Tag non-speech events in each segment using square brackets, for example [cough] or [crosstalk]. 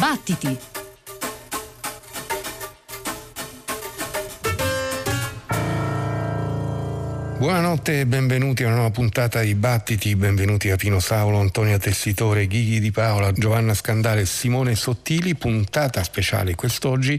Battiti! Buonanotte e benvenuti a una nuova puntata di Battiti, benvenuti a Pino Saulo, Antonia Tessitore, Ghighi Di Paola, Giovanna Scandale Simone Sottili, puntata speciale quest'oggi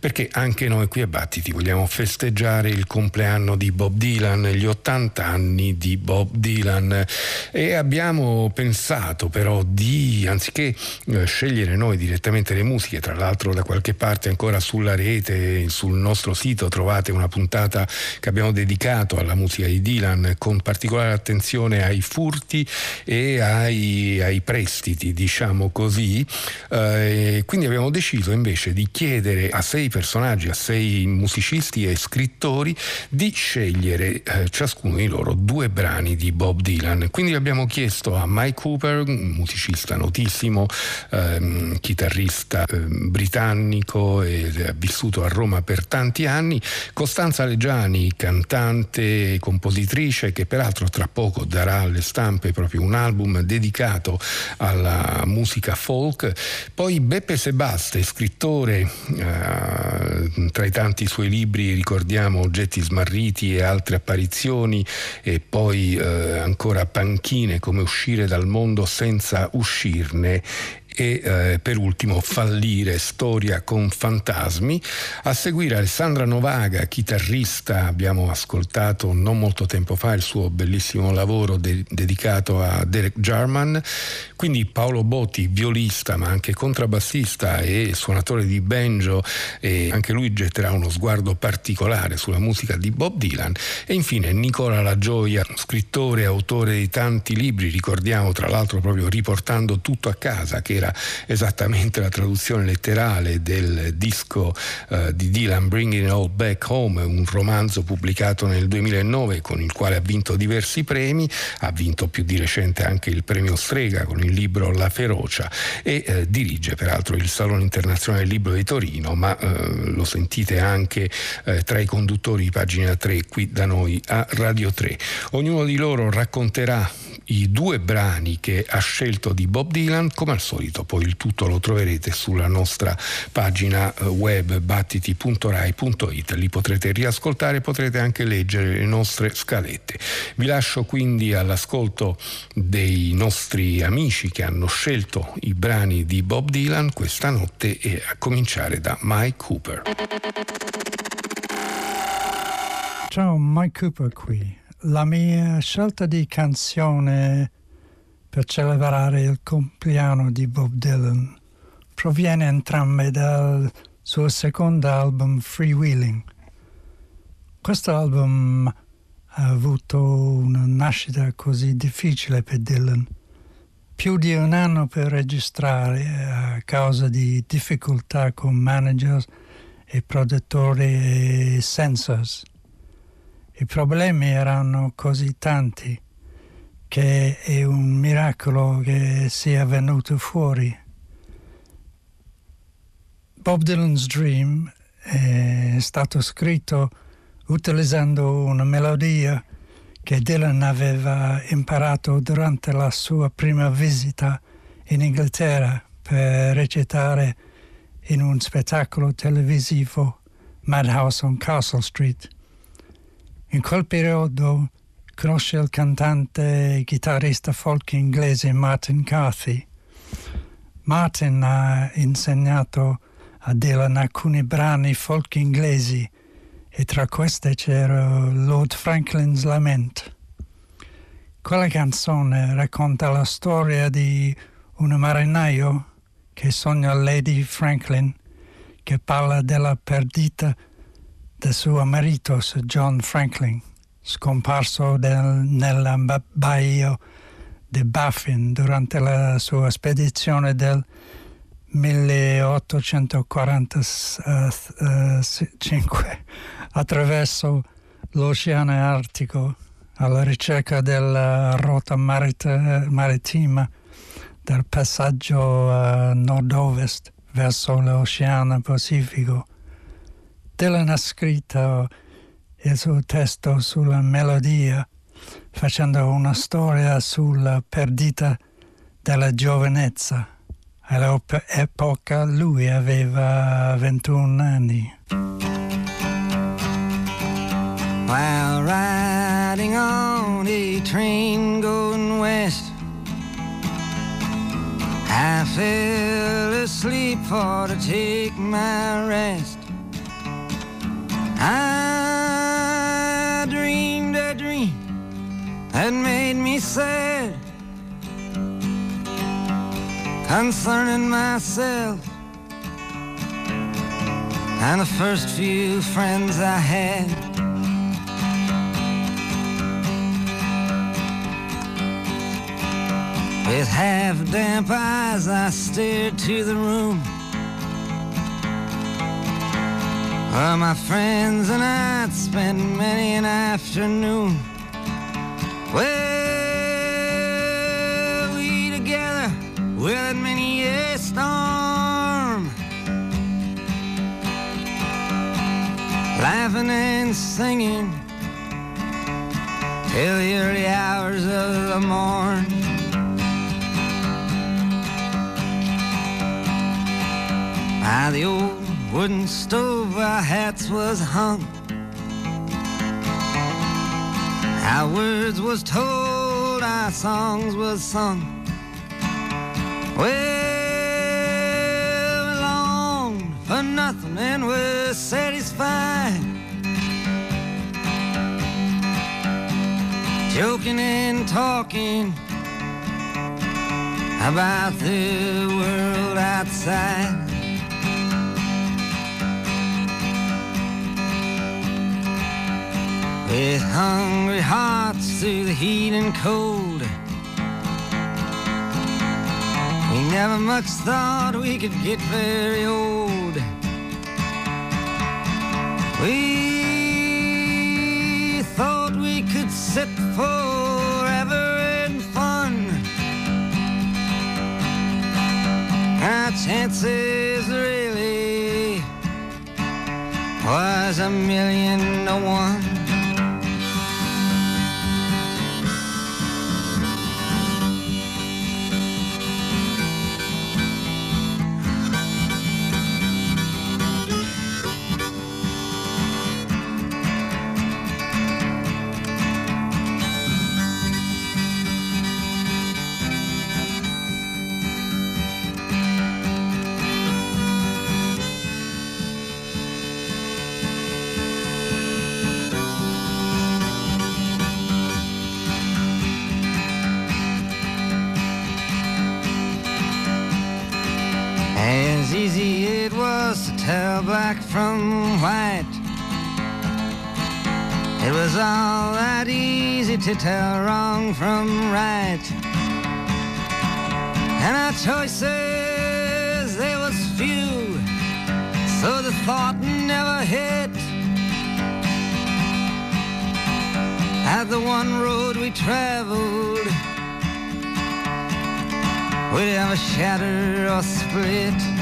perché anche noi qui a Battiti vogliamo festeggiare il compleanno di Bob Dylan, gli 80 anni di Bob Dylan. E abbiamo pensato però di, anziché eh, scegliere noi direttamente le musiche, tra l'altro da qualche parte ancora sulla rete, sul nostro sito trovate una puntata che abbiamo dedicato alla musica di Dylan con particolare attenzione ai furti e ai, ai prestiti, diciamo così. Eh, quindi abbiamo deciso invece di chiedere a sei personaggi, a sei musicisti e scrittori di scegliere eh, ciascuno di loro due brani di Bob Dylan. Quindi abbiamo chiesto a Mike Cooper, musicista notissimo, ehm, chitarrista eh, britannico e ha vissuto a Roma per tanti anni, Costanza Leggiani, cantante compositrice che peraltro tra poco darà alle stampe proprio un album dedicato alla musica folk. Poi Beppe Sebaste, scrittore, eh, tra i tanti suoi libri ricordiamo Oggetti smarriti e altre apparizioni e poi eh, ancora Panchine, come uscire dal mondo senza uscirne e eh, per ultimo Fallire, storia con fantasmi. A seguire Alessandra Novaga, chitarrista, abbiamo ascoltato non molto tempo fa il suo bellissimo lavoro de- dedicato a Derek Jarman, quindi Paolo Botti, violista ma anche contrabbassista e suonatore di banjo e anche lui getterà uno sguardo particolare sulla musica di Bob Dylan e infine Nicola La Gioia, scrittore e autore di tanti libri, ricordiamo tra l'altro proprio riportando tutto a casa che era era esattamente la traduzione letterale del disco uh, di Dylan Bringing It All Back Home, un romanzo pubblicato nel 2009 con il quale ha vinto diversi premi, ha vinto più di recente anche il premio Strega con il libro La ferocia e uh, dirige peraltro il Salone Internazionale del Libro di Torino, ma uh, lo sentite anche tra i conduttori di pagina 3 qui da noi a Radio 3. Ognuno di loro racconterà i due brani che ha scelto di Bob Dylan, come al solito poi il tutto lo troverete sulla nostra pagina eh, web battiti.rai.it, lì potrete riascoltare, potrete anche leggere le nostre scalette. Vi lascio quindi all'ascolto dei nostri amici che hanno scelto i brani di Bob Dylan questa notte e a cominciare da Mike Cooper. Ciao, Mike Cooper qui la mia scelta di canzone per celebrare il compleanno di Bob Dylan proviene entrambe dal suo secondo album Freewheeling. Questo album ha avuto una nascita così difficile per Dylan, più di un anno per registrare a causa di difficoltà con managers e produttori e censors. I problemi erano così tanti che è un miracolo che sia venuto fuori. Bob Dylan's Dream è stato scritto utilizzando una melodia che Dylan aveva imparato durante la sua prima visita in Inghilterra per recitare in un spettacolo televisivo Madhouse on Castle Street. In quel periodo conosce il cantante e chitarrista folk inglese Martin Carthy. Martin ha insegnato a Dylan alcuni brani folk inglesi e tra queste c'era Lord Franklin's Lament. Quella canzone racconta la storia di un marinaio che sogna Lady Franklin, che parla della perdita del suo marito Sir John Franklin, scomparso del, nella baia di Baffin durante la sua spedizione del 1845 attraverso l'Oceano Artico alla ricerca della rotta marittima del passaggio a nord-ovest verso l'Oceano Pacifico Dylan ha scritto il suo testo sulla melodia, facendo una storia sulla perdita della giovinezza All'epoca lui aveva 21 anni. While riding on a train going west I fell asleep for to take my rest I dreamed a dream that made me sad concerning myself and the first few friends I had. With half damp eyes, I stared to the room where my friends and I'd spent many an afternoon. Well, we together weathered many a storm, laughing and singing till the early hours of the morn. By the old wooden stove, our hats was hung. Our words was told, our songs was sung. Well, we longed for nothing and were satisfied. Joking and talking about the world outside. With hungry hearts through the heat and cold. We never much thought we could get very old. We thought we could sit forever in fun. Our chances really was a million to one. From white. It was all that easy to tell wrong from right. And our choices, they was few, so the thought never hit. At the one road we traveled, we'd ever shatter or split.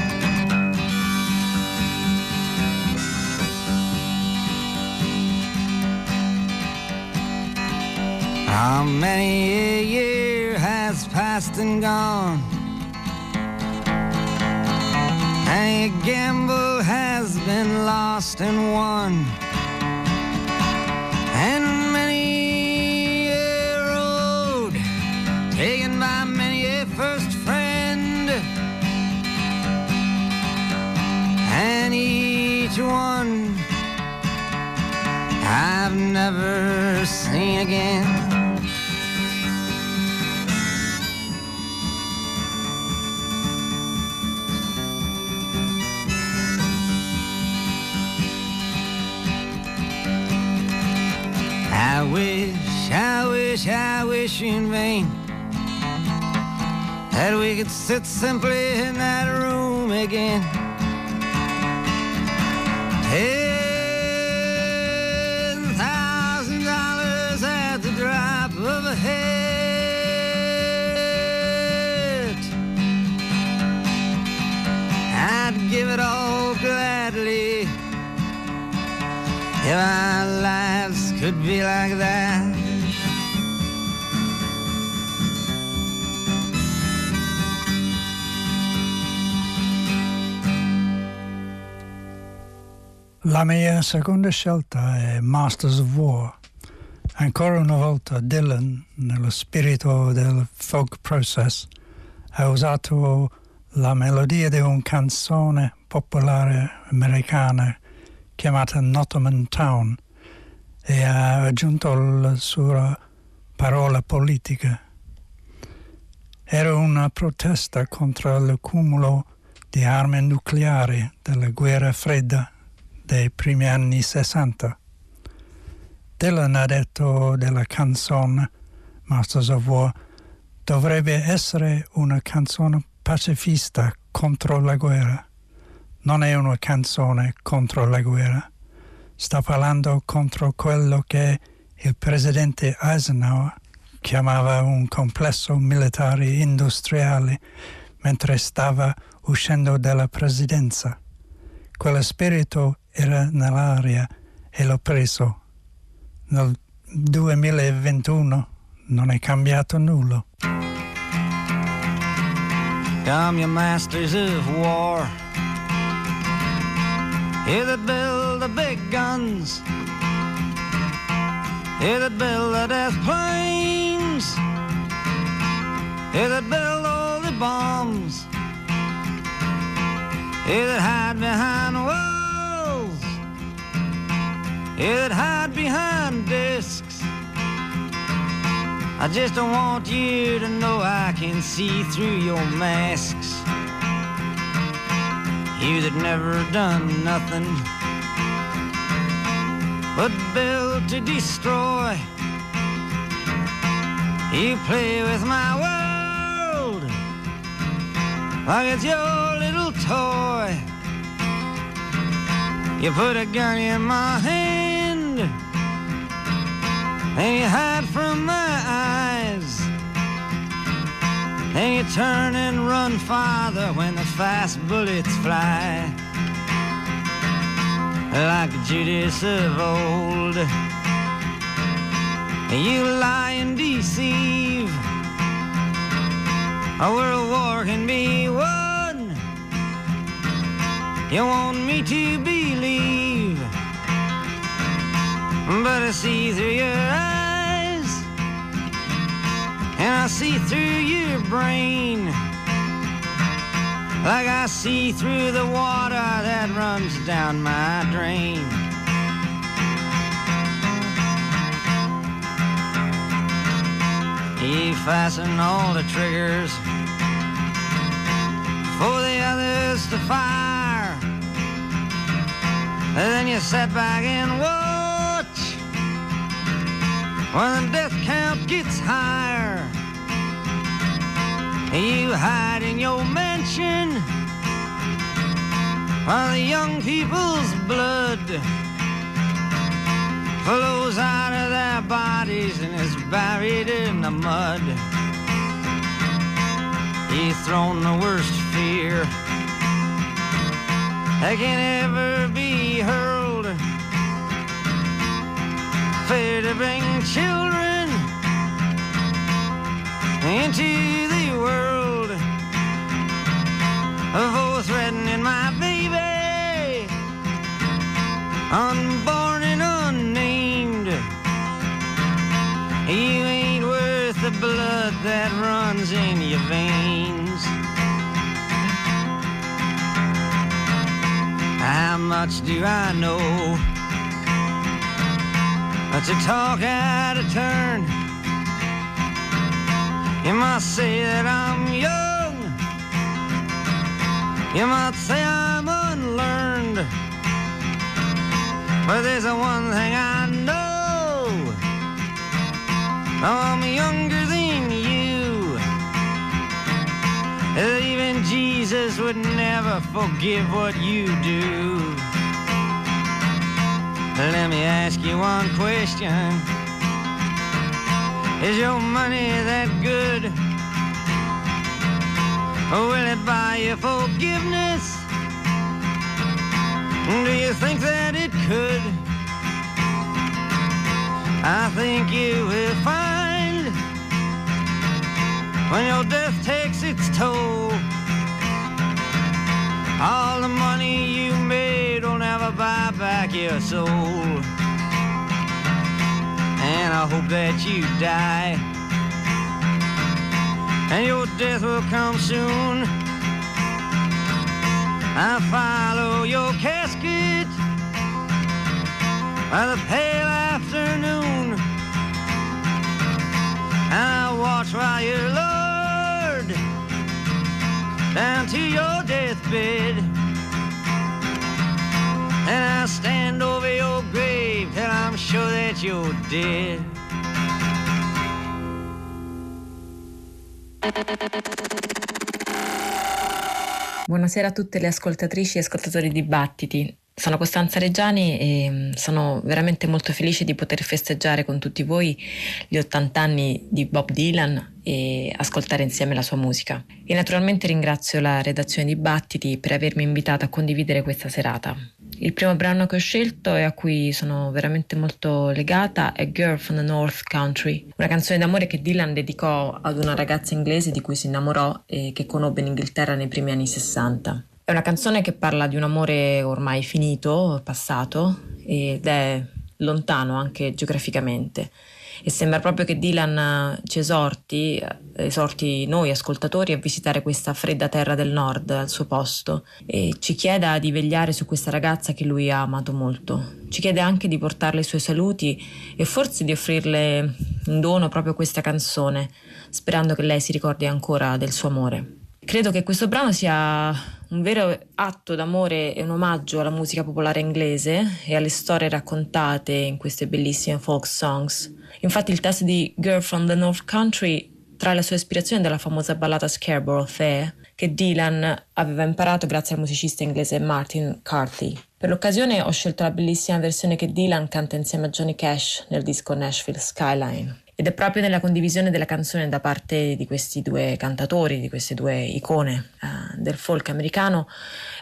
How many a year has passed and gone? Many a gamble has been lost and won. And many a road taken by many a first friend. And each one I've never seen again. I wish, in vain that we could sit simply in that room again. Ten thousand dollars at the drop of a hat. I'd give it all gladly if our lives could be like that. La mia seconda scelta è Masters of War. Ancora una volta Dylan, nello spirito del folk process, ha usato la melodia di una canzone popolare americana chiamata Nottingham Town e ha aggiunto la sua parola politica. Era una protesta contro l'accumulo di armi nucleari della guerra fredda dei primi anni 60. Dylan ha detto della canzone Masters of War dovrebbe essere una canzone pacifista contro la guerra. Non è una canzone contro la guerra. Sta parlando contro quello che il presidente Eisenhower chiamava un complesso militare industriale mentre stava uscendo dalla presidenza. Quello spirito era nell'aria e l'ho preso. Nel 2021 non è cambiato nulla. Come you masters of war, you that build the big guns, you that build the death planes, you that build all the bombs, you that hide behind walls, that hide behind discs. I just don't want you to know I can see through your masks. You that never done nothing but build to destroy. You play with my world like it's your little toy. You put a gun in my hand and you hide from my eyes. And you turn and run farther when the fast bullets fly. Like Judas of old. You lie and deceive. A world war can be won. You want me to believe. But I see through your eyes, and I see through your brain, like I see through the water that runs down my drain. You fasten all the triggers for the others to fire. And then you sit back and watch when the death count gets higher. You hide in your mansion while the young people's blood flows out of their bodies and is buried in the mud. You've thrown the worst fear that can ever be hurled. Fear to bring children into the world. For threatening my baby, unborn and unnamed. You ain't worth the blood that runs in your veins. How much do I know? To talk out of turn. You might say that I'm young. You might say I'm unlearned. But there's a one thing I know. I'm younger than you. Even Jesus would never forgive what you do. Let me ask you one question. Is your money that good? Or will it buy you forgiveness? Do you think that it could? I think you will find when your death takes its toll. All the money you made will never buy back your soul. And I hope that you die. And your death will come soon. I follow your casket by the pale afternoon. And I watch while you're lowered down to your deathbed. And I stand over your grave till I'm sure that you're dead. Buonasera a tutte le ascoltatrici e ascoltatori di Battiti. Sono Costanza Reggiani e mm, sono veramente molto felice di poter festeggiare con tutti voi gli 80 anni di Bob Dylan e ascoltare insieme la sua musica. E naturalmente ringrazio la redazione di Battiti per avermi invitato a condividere questa serata. Il primo brano che ho scelto e a cui sono veramente molto legata è Girl from the North Country, una canzone d'amore che Dylan dedicò ad una ragazza inglese di cui si innamorò e che conobbe in Inghilterra nei primi anni 60. È una canzone che parla di un amore ormai finito, passato, ed è lontano anche geograficamente e sembra proprio che Dylan ci esorti, esorti noi ascoltatori a visitare questa fredda terra del nord al suo posto e ci chieda di vegliare su questa ragazza che lui ha amato molto. Ci chiede anche di portarle i suoi saluti e forse di offrirle in dono proprio questa canzone, sperando che lei si ricordi ancora del suo amore. Credo che questo brano sia un vero atto d'amore e un omaggio alla musica popolare inglese e alle storie raccontate in queste bellissime folk songs. Infatti il testo di Girl from the North Country trae la sua ispirazione dalla famosa ballata Scarborough Fair che Dylan aveva imparato grazie al musicista inglese Martin Carthy. Per l'occasione ho scelto la bellissima versione che Dylan canta insieme a Johnny Cash nel disco Nashville Skyline. Ed è proprio nella condivisione della canzone da parte di questi due cantatori, di queste due icone uh, del folk americano.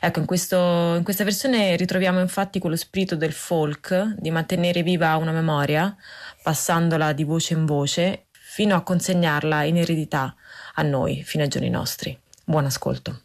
Ecco, in, questo, in questa versione ritroviamo infatti quello spirito del folk, di mantenere viva una memoria, passandola di voce in voce, fino a consegnarla in eredità a noi, fino ai giorni nostri. Buon ascolto.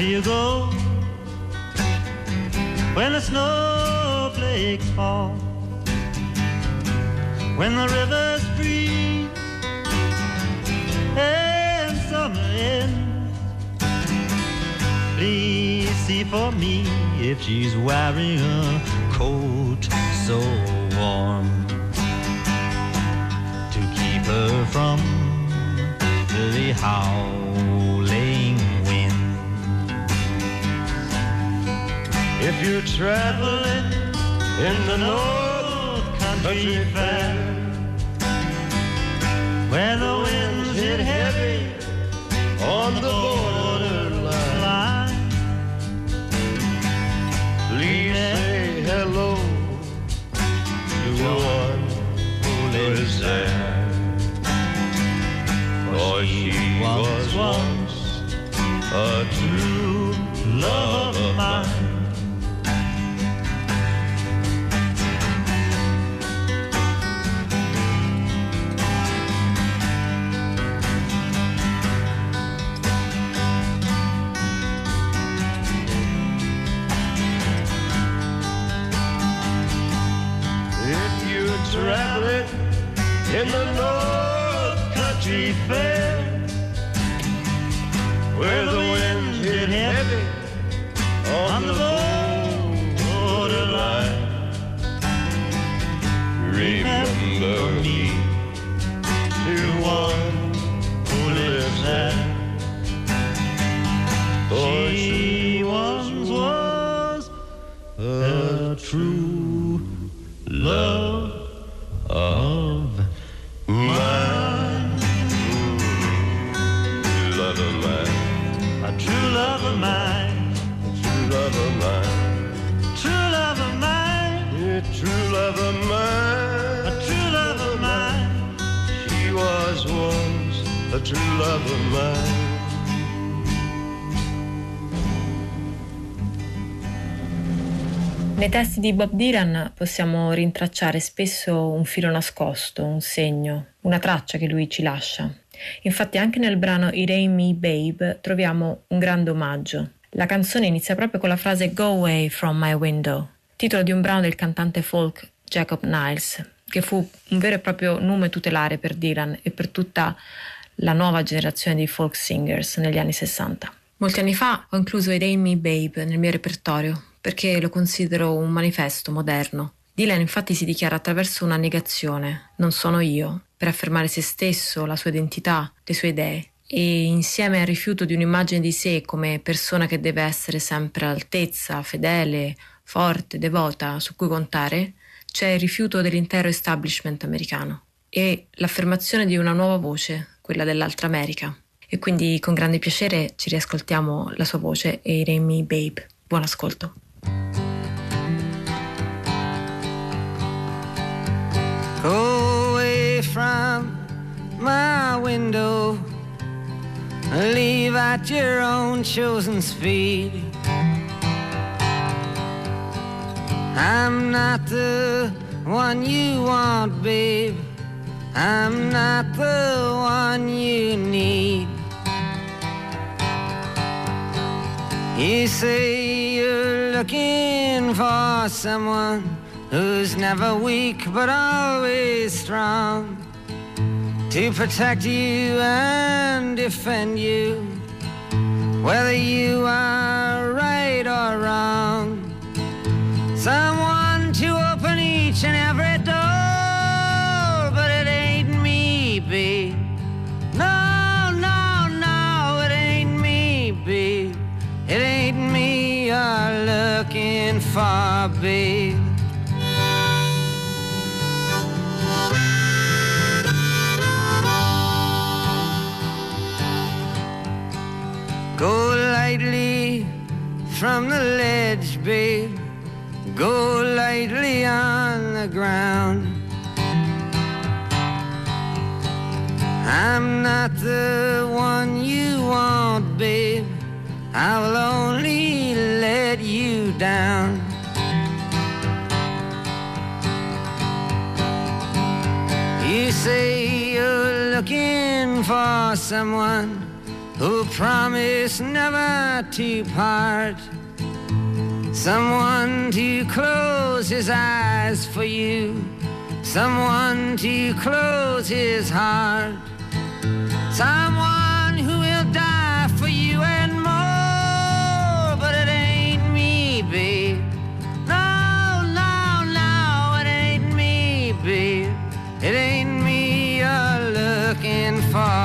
If you go when the snowflakes fall, when the rivers freeze. And summer ends, please see for me if she's wearing a coat so warm to keep her from the howling If you're traveling in the North Country Fair, where the winds hit heavy on the borderline, line, please say hello to one who lives there. For she was once a true love of mine. In the North Country Fair, where the winds hit heavy on the borderline. Remember me true love of mine. Nei testi di Bob Dylan possiamo rintracciare spesso un filo nascosto, un segno, una traccia che lui ci lascia. Infatti anche nel brano Ain't Me Babe troviamo un grande omaggio. La canzone inizia proprio con la frase Go Away from My Window, titolo di un brano del cantante folk Jacob Niles, che fu un vero e proprio nome tutelare per Dylan e per tutta la nuova generazione di folk singers negli anni 60. Molti anni fa ho incluso It Ain't Me Babe nel mio repertorio perché lo considero un manifesto moderno. Dylan infatti si dichiara attraverso una negazione, non sono io, per affermare se stesso, la sua identità, le sue idee, e insieme al rifiuto di un'immagine di sé come persona che deve essere sempre all'altezza, fedele, forte, devota, su cui contare, c'è il rifiuto dell'intero establishment americano e l'affermazione di una nuova voce, quella dell'altra America. E quindi con grande piacere ci riascoltiamo la sua voce e i Me Babe. Buon ascolto. Go away from my window. Leave at your own chosen speed. I'm not the one you want, babe. I'm not the one you need. You say you're looking for someone who's never weak but always strong to protect you and defend you, whether you are right or wrong. Someone babe. Go lightly from the ledge, babe. Go lightly on the ground. I'm not the someone who promised never to part. Someone to close his eyes for you. Someone to close his heart. Someone who will die for you and more. But it ain't me, babe. No, no, no, it ain't me, babe. It ain't me you're looking for,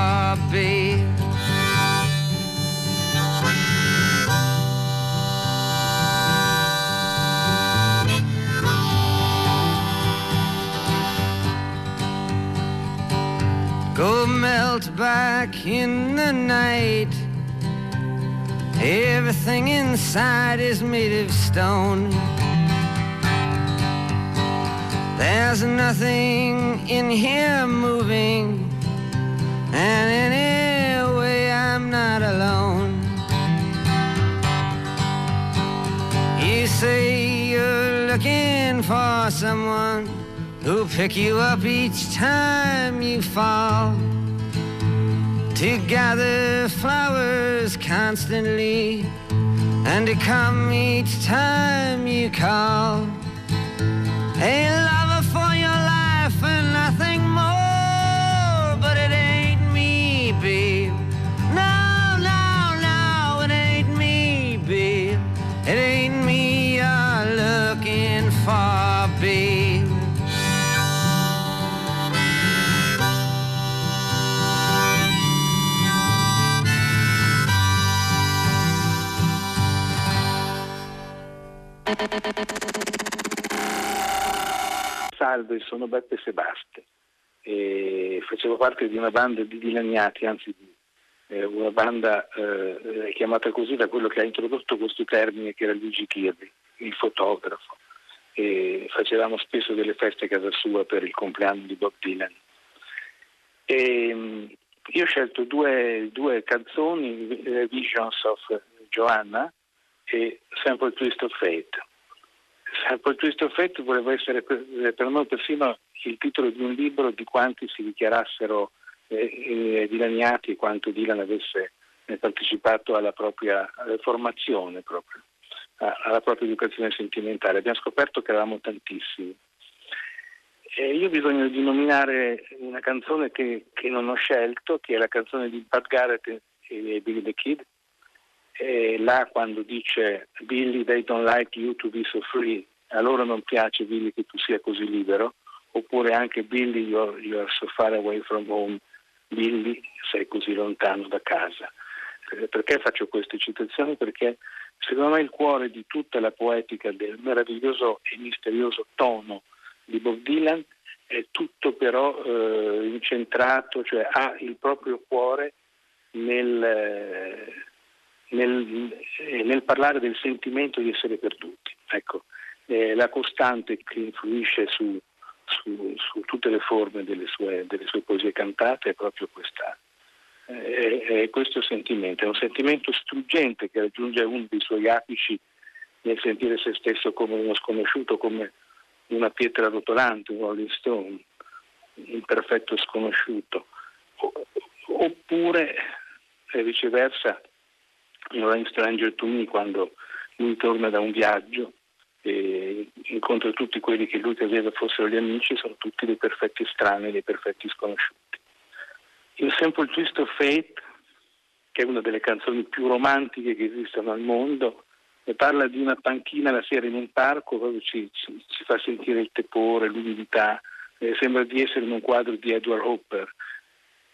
Back in the night. Everything inside is made of stone. There's nothing in here moving, and anyway, I'm not alone. You say you're looking for someone who'll pick you up each time you fall. To gather flowers constantly and to come each time you call. Salve, sono Beppe Sebaste. E facevo parte di una banda di dilaniati, anzi di eh, una banda eh, chiamata così da quello che ha introdotto questo termine che era Luigi Kirby, il fotografo. E facevamo spesso delle feste a casa sua per il compleanno di Bob Dylan. E, io ho scelto due, due canzoni, eh, Visions of Joanna e Sample Twist of Fate. Twist of Fate voleva essere per, per noi persino il titolo di un libro di quanti si dichiarassero eh, eh, dilaniati e quanto Dylan avesse eh, partecipato alla propria alla formazione proprio, alla propria educazione sentimentale. Abbiamo scoperto che eravamo tantissimi. E io ho bisogno di nominare una canzone che, che, non ho scelto, che è la canzone di Pat Garrett e Billy the Kid. E là quando dice Billy, they don't like you to be so free, a loro non piace Billy che tu sia così libero, oppure anche Billy, you're, you're so far away from home, Billy, sei così lontano da casa. Perché faccio queste citazioni? Perché secondo me il cuore di tutta la poetica del meraviglioso e misterioso tono di Bob Dylan è tutto però eh, incentrato, cioè ha il proprio cuore nel, eh, nel, eh, nel, parlare del sentimento di essere perduti. Ecco, eh, la costante che influisce su, su, su tutte le forme delle sue, delle sue, poesie cantate è proprio questa, è, è questo sentimento, è un sentimento struggente che raggiunge uno dei suoi apici nel sentire se stesso come uno sconosciuto, come una pietra rotolante, un Rolling Stone, un perfetto sconosciuto. Oppure, viceversa, in Rolling Stranger to Me, quando lui torna da un viaggio e incontra tutti quelli che lui credeva fossero gli amici, sono tutti dei perfetti strani, dei perfetti sconosciuti. Il Simple Twist of Fate, che è una delle canzoni più romantiche che esistono al mondo, e parla di una panchina la sera in un parco, proprio ci, ci, ci fa sentire il tepore, l'umidità, eh, sembra di essere in un quadro di Edward Hopper.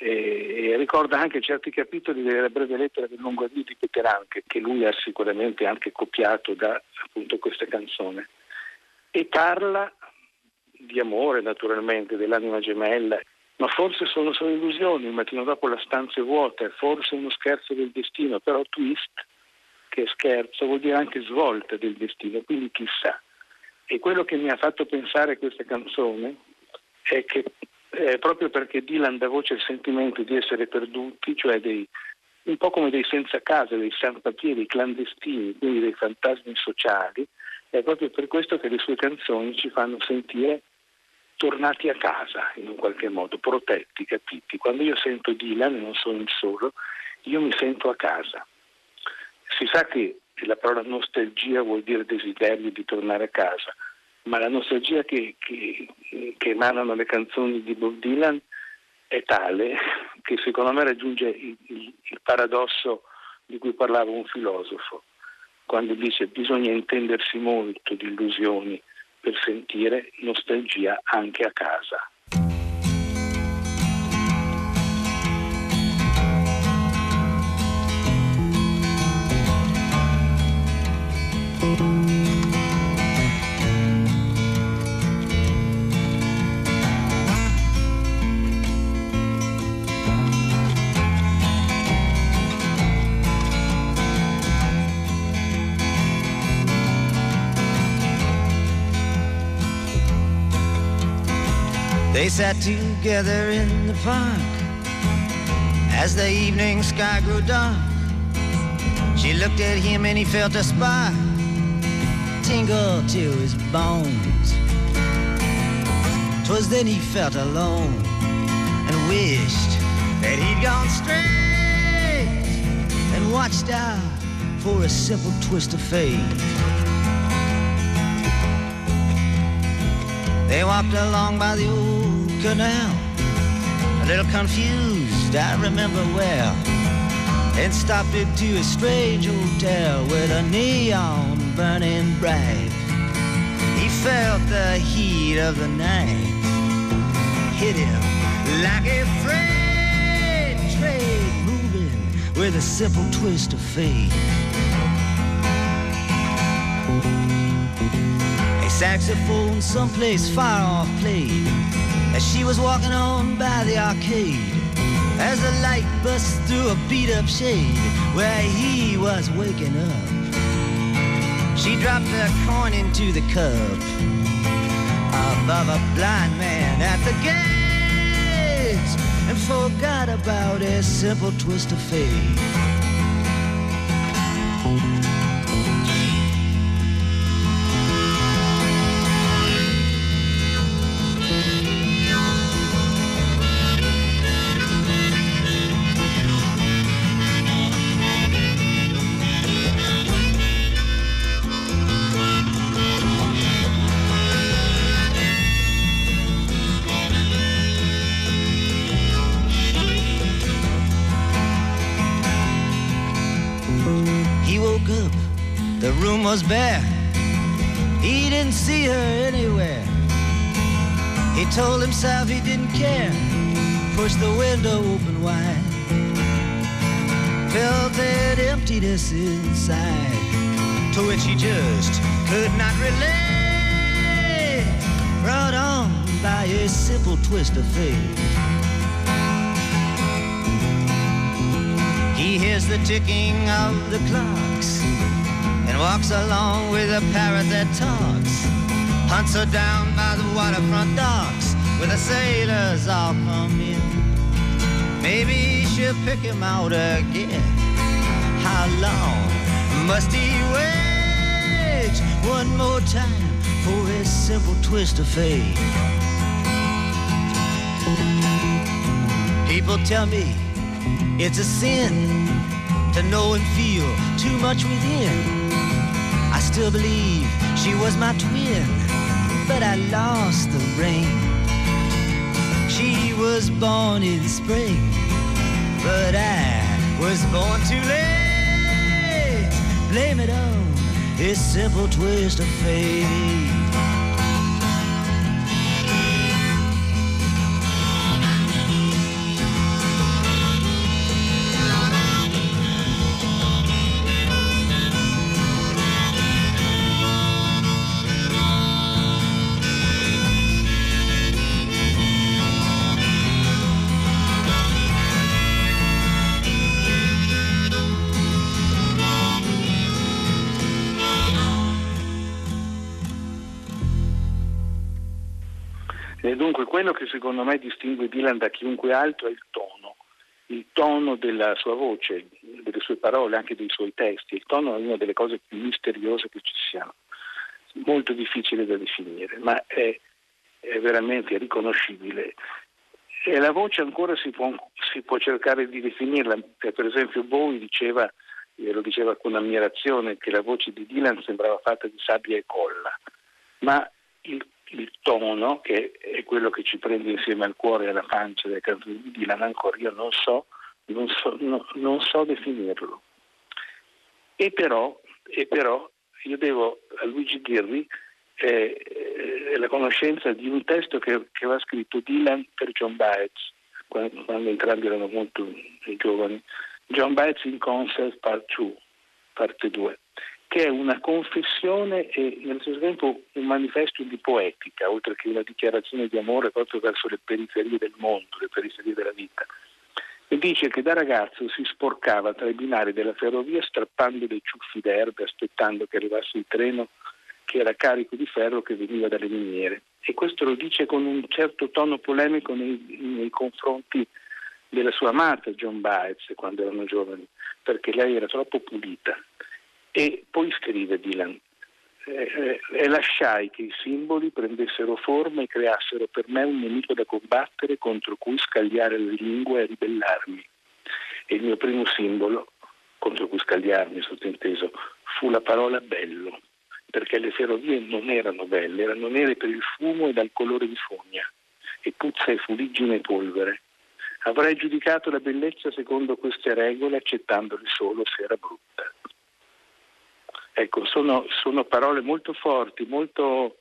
E, ricorda anche certi capitoli della breve lettera del lungo addio di Peter Anche, che lui ha sicuramente anche copiato da appunto questa canzone. E parla di amore naturalmente, dell'anima gemella, ma forse sono solo illusioni, il mattino dopo la stanza è vuota, forse uno scherzo del destino, però twist che scherzo vuol dire anche svolta del destino, quindi chissà. E quello che mi ha fatto pensare questa canzone è che eh, proprio perché Dylan dà voce al sentimento di essere perduti, cioè dei, un po' come dei senza casa, dei sans-papiers, dei clandestini, quindi dei fantasmi sociali, è proprio per questo che le sue canzoni ci fanno sentire tornati a casa in un qualche modo, protetti, capiti. Quando io sento Dylan, e non sono il solo, io mi sento a casa. Si sa che la parola nostalgia vuol dire desiderio di tornare a casa, ma la nostalgia che, che, che emanano le canzoni di Bob Dylan è tale che secondo me raggiunge il, il, il paradosso di cui parlava un filosofo, quando dice bisogna intendersi molto di illusioni per sentire nostalgia anche a casa. Sat together in the park as the evening sky grew dark. She looked at him and he felt a spark tingle to his bones. Twas then he felt alone and wished that he'd gone straight and watched out for a simple twist of fate. They walked along by the old canal, a little confused, I remember well, and stopped into a strange hotel with a neon burning bright. He felt the heat of the night hit him like a freight train moving with a simple twist of fate. A saxophone someplace far off played as she was walking on by the arcade. As the light burst through a beat up shade where he was waking up, she dropped a coin into the cup above a blind man at the gate and forgot about a simple twist of fate. Woke up, the room was bare. He didn't see her anywhere. He told himself he didn't care. Pushed the window open wide. Felt that emptiness inside, to which he just could not relate. Brought on by a simple twist of fate. He hears the ticking of the clocks and walks along with a parrot that talks. Hunts her down by the waterfront docks where the sailors all come in. Maybe she'll pick him out again. How long must he wait one more time for his simple twist of fate? People tell me it's a sin to know and feel too much within. I still believe she was my twin, but I lost the rain. She was born in spring, but I was born too late. Blame it on this simple twist of fate. Dunque quello che secondo me distingue Dylan da chiunque altro è il tono, il tono della sua voce, delle sue parole, anche dei suoi testi. Il tono è una delle cose più misteriose che ci siano, molto difficile da definire, ma è, è veramente riconoscibile. E la voce ancora si può, si può cercare di definirla, per esempio Bowie diceva, e lo diceva con ammirazione, che la voce di Dylan sembrava fatta di sabbia e colla, ma il il tono, che è quello che ci prende insieme al cuore e alla pancia delle canzoni di Dylan, ancora io non so, non so, no, non so definirlo. E però, e però, io devo a Luigi Ghirri eh, eh, la conoscenza di un testo che, che aveva scritto Dylan per John Baez, quando, quando entrambi erano molto giovani. John Baez in Concert Part 2, parte 2 che è una confessione e nello stesso tempo un manifesto di poetica, oltre che una dichiarazione di amore proprio verso le periferie del mondo, le periferie della vita. E dice che da ragazzo si sporcava tra i binari della ferrovia strappando dei ciuffi d'erbe aspettando che arrivasse il treno che era carico di ferro che veniva dalle miniere. E questo lo dice con un certo tono polemico nei, nei confronti della sua amata John Baez quando erano giovani, perché lei era troppo pulita. E poi scrive Dylan, eh, e lasciai che i simboli prendessero forma e creassero per me un nemico da combattere contro cui scagliare la lingua e ribellarmi. E il mio primo simbolo contro cui scagliarmi, sottinteso, fu la parola bello, perché le ferrovie non erano belle, erano nere per il fumo e dal colore di fogna, e puzza e fuliggine e polvere. Avrei giudicato la bellezza secondo queste regole, accettandole solo se era brutta. Ecco, sono, sono parole molto forti, molto,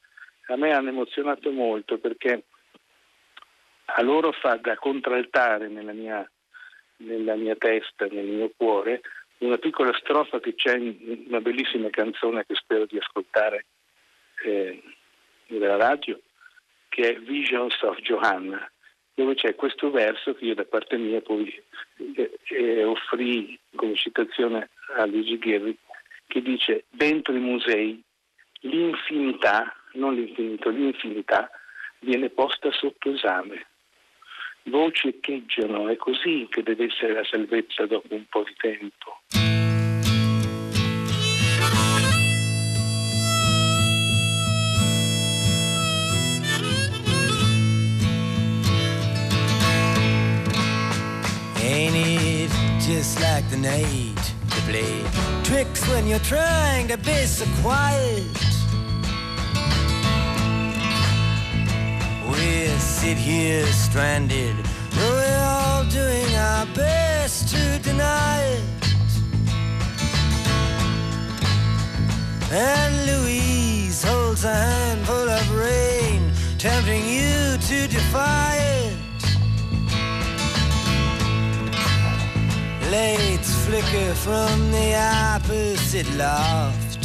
a me hanno emozionato molto perché a loro fa da contraltare nella mia, nella mia testa, nel mio cuore, una piccola strofa che c'è in una bellissima canzone che spero di ascoltare eh, della radio, che è Visions of Johanna, dove c'è questo verso che io da parte mia poi eh, eh, offrì come citazione a Luigi Ghirri, che dice dentro i musei l'infinità, non l'infinito, l'infinità viene posta sotto esame. Voci echeggiano, è così che deve essere la salvezza dopo un po' di tempo. Ain't it just like the night play tricks when you're trying to be so quiet? We sit here stranded, though we're all doing our best to deny it. And Louise holds a handful of rain, tempting you to defy it. Lights flicker from the opposite loft.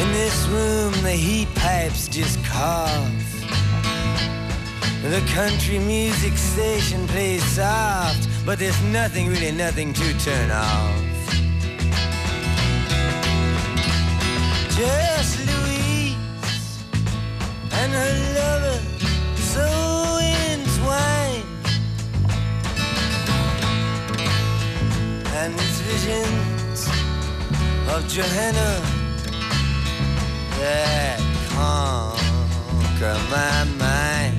In this room, the heat pipes just cough. The country music station plays soft, but there's nothing, really nothing to turn off. Just Louise and her lover so And these visions of Johanna that conquer my mind.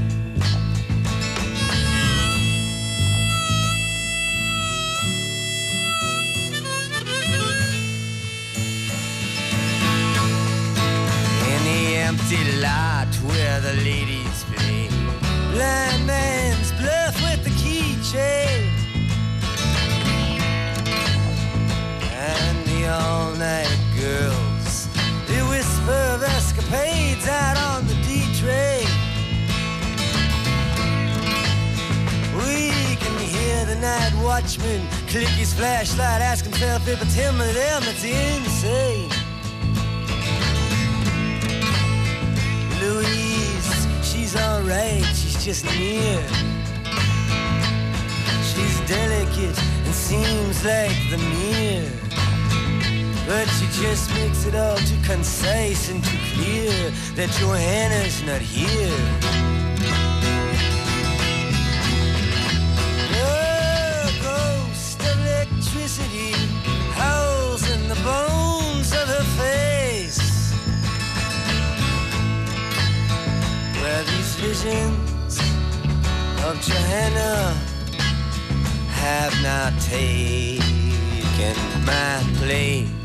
In the empty lot where the ladies play Blind man's bluff with the keychain the all-night girls They whisper of escapades out on the D-train We can hear the night watchman click his flashlight Ask himself if it's him or them that's insane Louise, she's alright, she's just near. She's delicate and seems like the mirror. But she just makes it all too concise and too clear that Johanna's not here. The ghost of electricity howls in the bones of her face. where these visions of Johanna have not taken my place.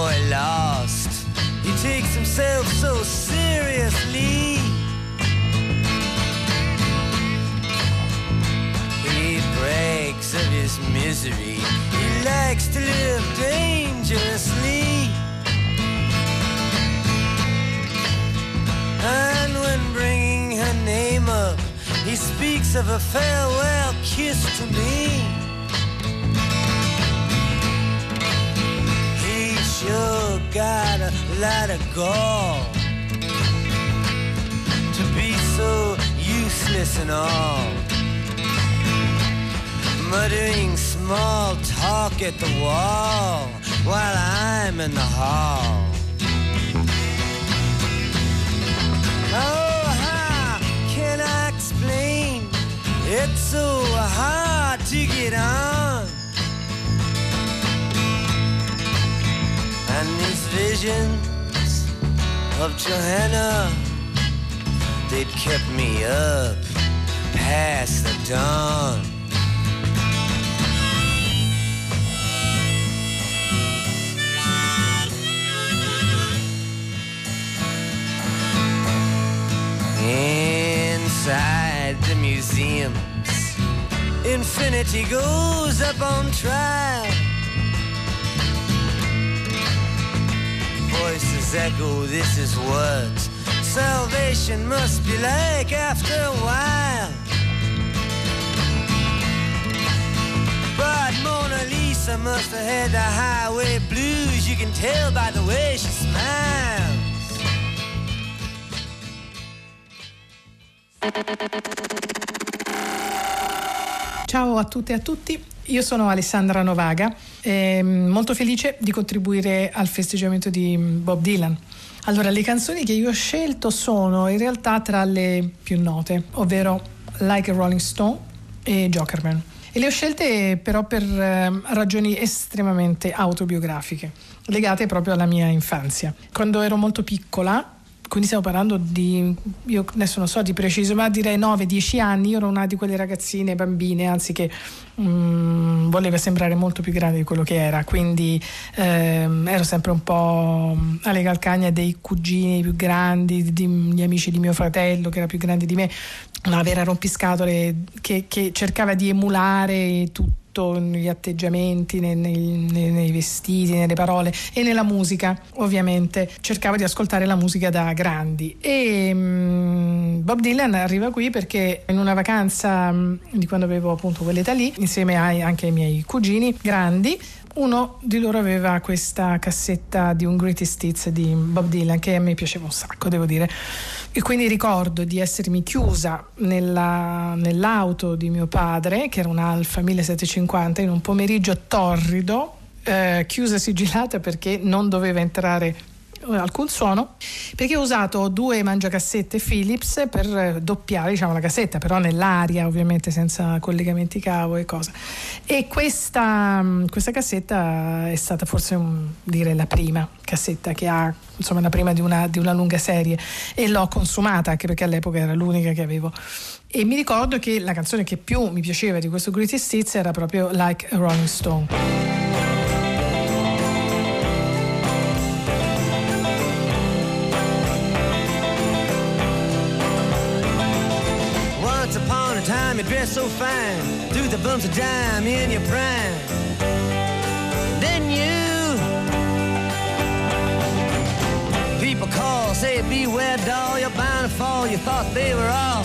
Boy lost. He takes himself so seriously. He brags of his misery. He likes to live dangerously. And when bringing her name up, he speaks of a farewell kiss to me. Sure got a lot of gall to be so useless and all muttering small talk at the wall while I'm in the hall. Oh, how can I explain? It's so hard to get on. And these visions of Johanna, they'd kept me up past the dawn. Inside the museums, infinity goes up on trial. Voices echo, this is what salvation must be like after a while. But Mona Lisa must have had the highway blues. You can tell by the way she smiles. Ciao a tutte e a tutti, io sono Alessandra Novaga, e molto felice di contribuire al festeggiamento di Bob Dylan. Allora, le canzoni che io ho scelto sono in realtà tra le più note, ovvero Like a Rolling Stone e Jokerman. E le ho scelte però per eh, ragioni estremamente autobiografiche, legate proprio alla mia infanzia. Quando ero molto piccola, quindi stiamo parlando di, io adesso non so di preciso, ma direi 9-10 anni, io ero una di quelle ragazzine, bambine, anzi che mm, voleva sembrare molto più grande di quello che era, quindi ehm, ero sempre un po' alle calcagna dei cugini più grandi, degli amici di mio fratello che era più grande di me, una vera rompiscatole che, che cercava di emulare tutto negli atteggiamenti, nei, nei, nei, vestiti, nelle parole e nella musica, ovviamente. Cercavo di ascoltare la musica da grandi. E um, Bob Dylan arriva qui perché in una vacanza um, di quando avevo appunto quell'età lì, insieme ai, anche ai miei cugini grandi, uno di loro aveva questa cassetta di un Greatest Hits di Bob Dylan che a me piaceva un sacco, devo dire. E quindi ricordo di essermi chiusa nella, nell'auto di mio padre, che era un Alfa 1750, in un pomeriggio torrido, eh, chiusa sigillata perché non doveva entrare alcun suono perché ho usato due mangiacassette Philips per doppiare diciamo, la cassetta però nell'aria ovviamente senza collegamenti cavo e cosa. E questa, questa cassetta è stata forse un, dire la prima cassetta che ha insomma la prima di una, di una lunga serie. E l'ho consumata anche perché all'epoca era l'unica che avevo. E mi ricordo che la canzone che più mi piaceva di questo Greatest Hits era proprio Like a Rolling Stone you dress so fine, through the bumps of dime in your prime. Then you, people call, say beware doll, you're bound to fall. You thought they were all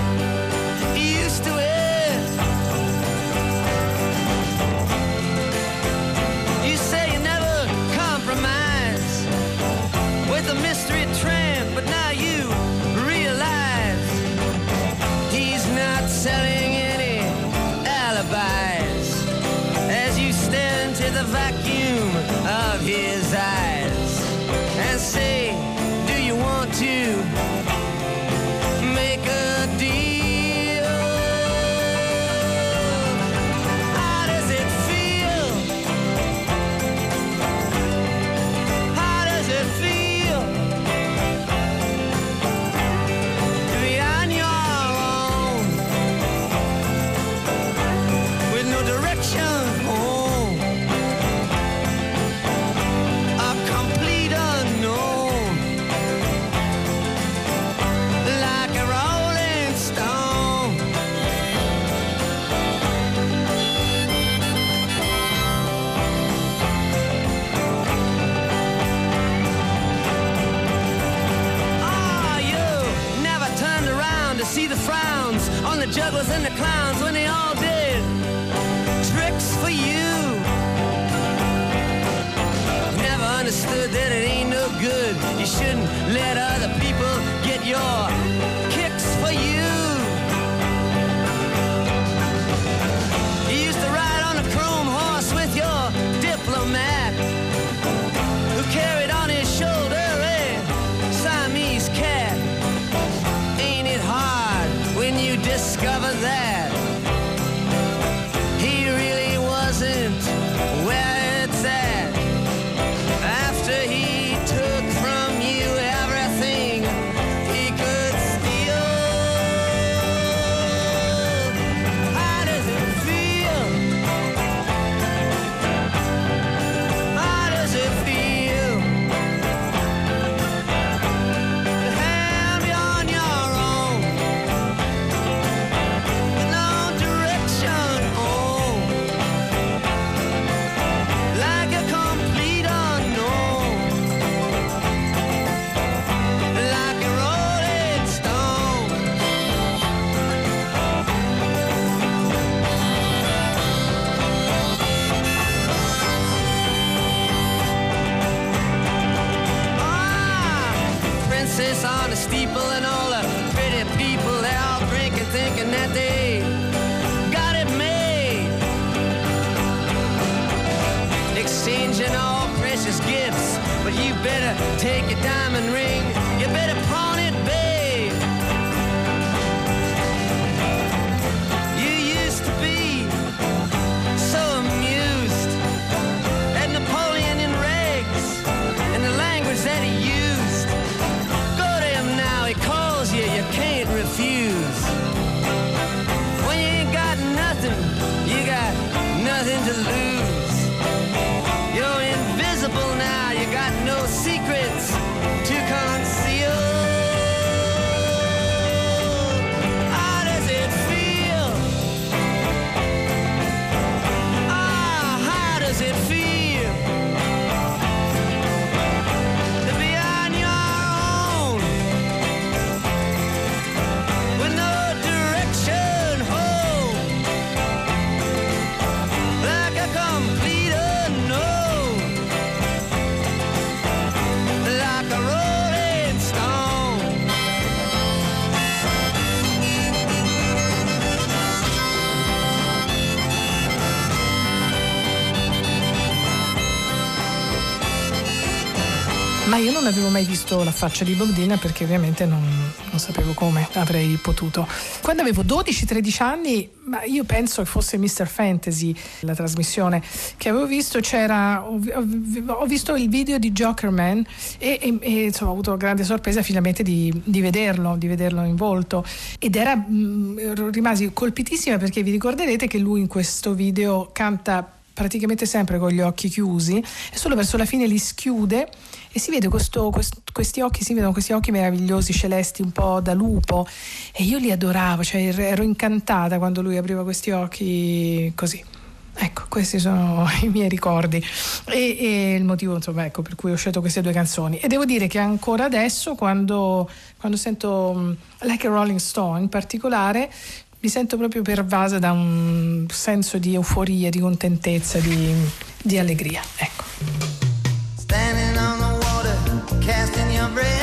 good. You shouldn't let other people get your kicks for you. Take it diamond io non avevo mai visto la faccia di Bob Dylan perché ovviamente non, non sapevo come avrei potuto. Quando avevo 12-13 anni, ma io penso che fosse Mr. Fantasy la trasmissione che avevo visto, c'era, ho, ho- visto il video di Jokerman e, e- e, insomma ho avuto grande sorpresa finalmente di, di vederlo, di vederlo in volto. Ed era, mh, rimasi colpitissima perché vi ricorderete che lui in questo video canta praticamente sempre con gli occhi chiusi e solo verso la fine li schiude e si vede questo- quest- questi occhi, si vedono questi occhi meravigliosi, celesti, un po' da lupo e io li adoravo, cioè er- ero incantata quando lui apriva questi occhi così. Ecco, questi sono [laughs] i miei ricordi e, e il motivo insomma, ecco, per cui ho scelto queste due canzoni. E devo dire che ancora adesso, quando, quando sento mm, Like a Rolling Stone in particolare, mi sento proprio pervasa da un senso di euforia, di contentezza, di, di allegria. Ecco. Casting your bread,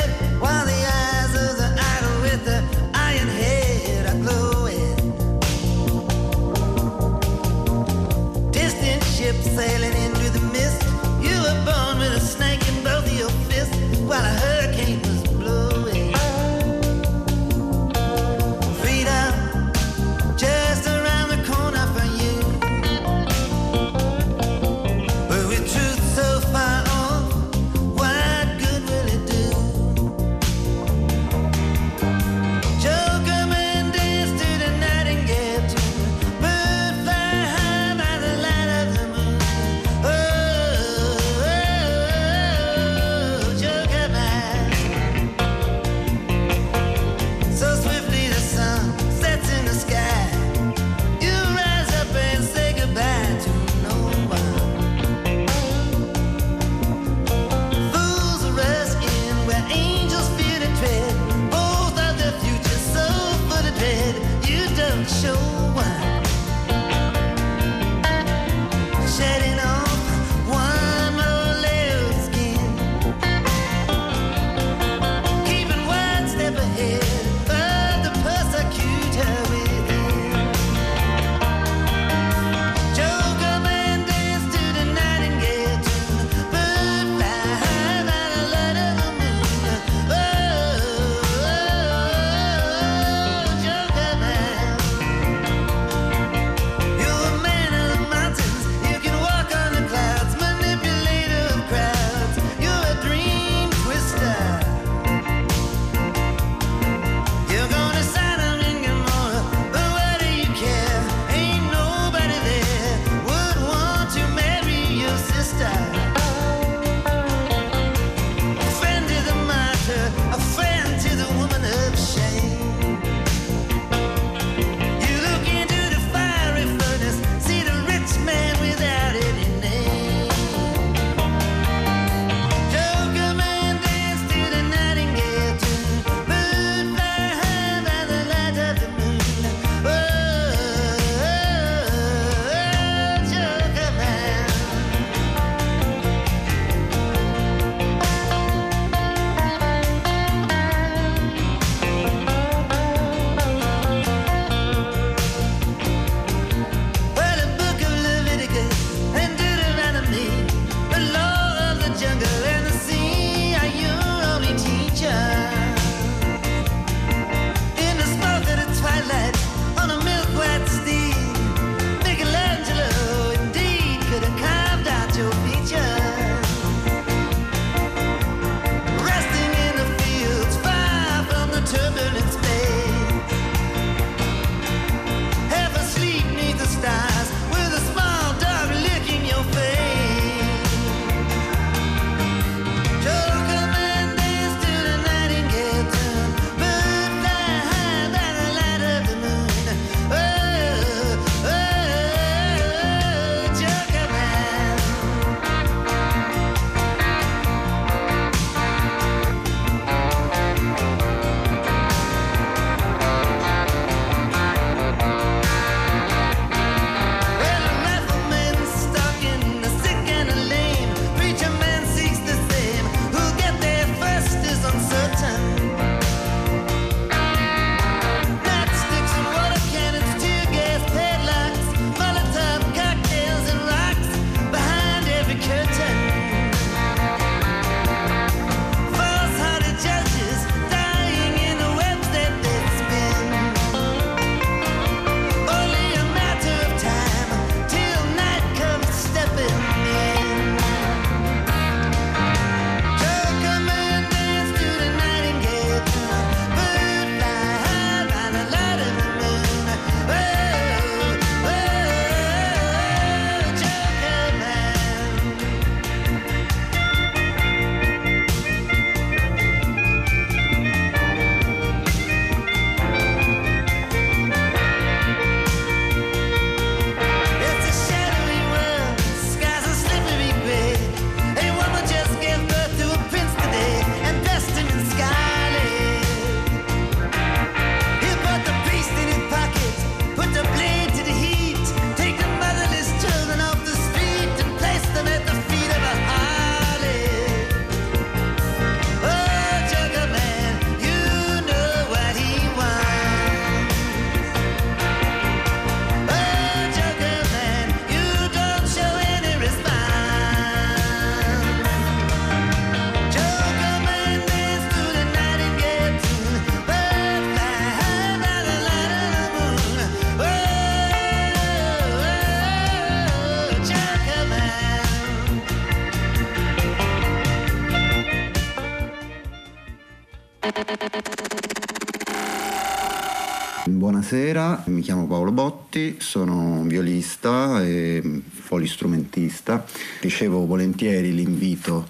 Mi chiamo Paolo Botti, sono violista e polistrumentista. Ricevo volentieri l'invito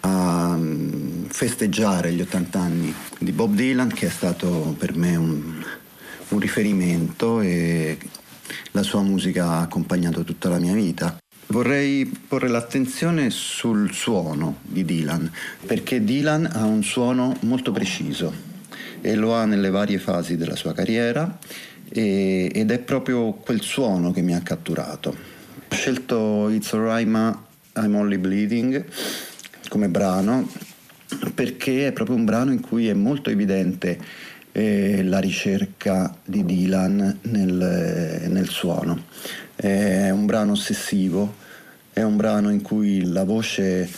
a mm, festeggiare gli 80 anni di Bob Dylan, che è stato per me un, un riferimento e la sua musica ha accompagnato tutta la mia vita. Vorrei porre l'attenzione sul suono di Dylan, perché Dylan ha un suono molto preciso e lo ha nelle varie fasi della sua carriera e, ed è proprio quel suono che mi ha catturato. Ho scelto It's Alright Ma I'm Only Bleeding come brano perché è proprio un brano in cui è molto evidente eh, la ricerca di Dylan nel, nel suono. È un brano ossessivo, è un brano in cui la voce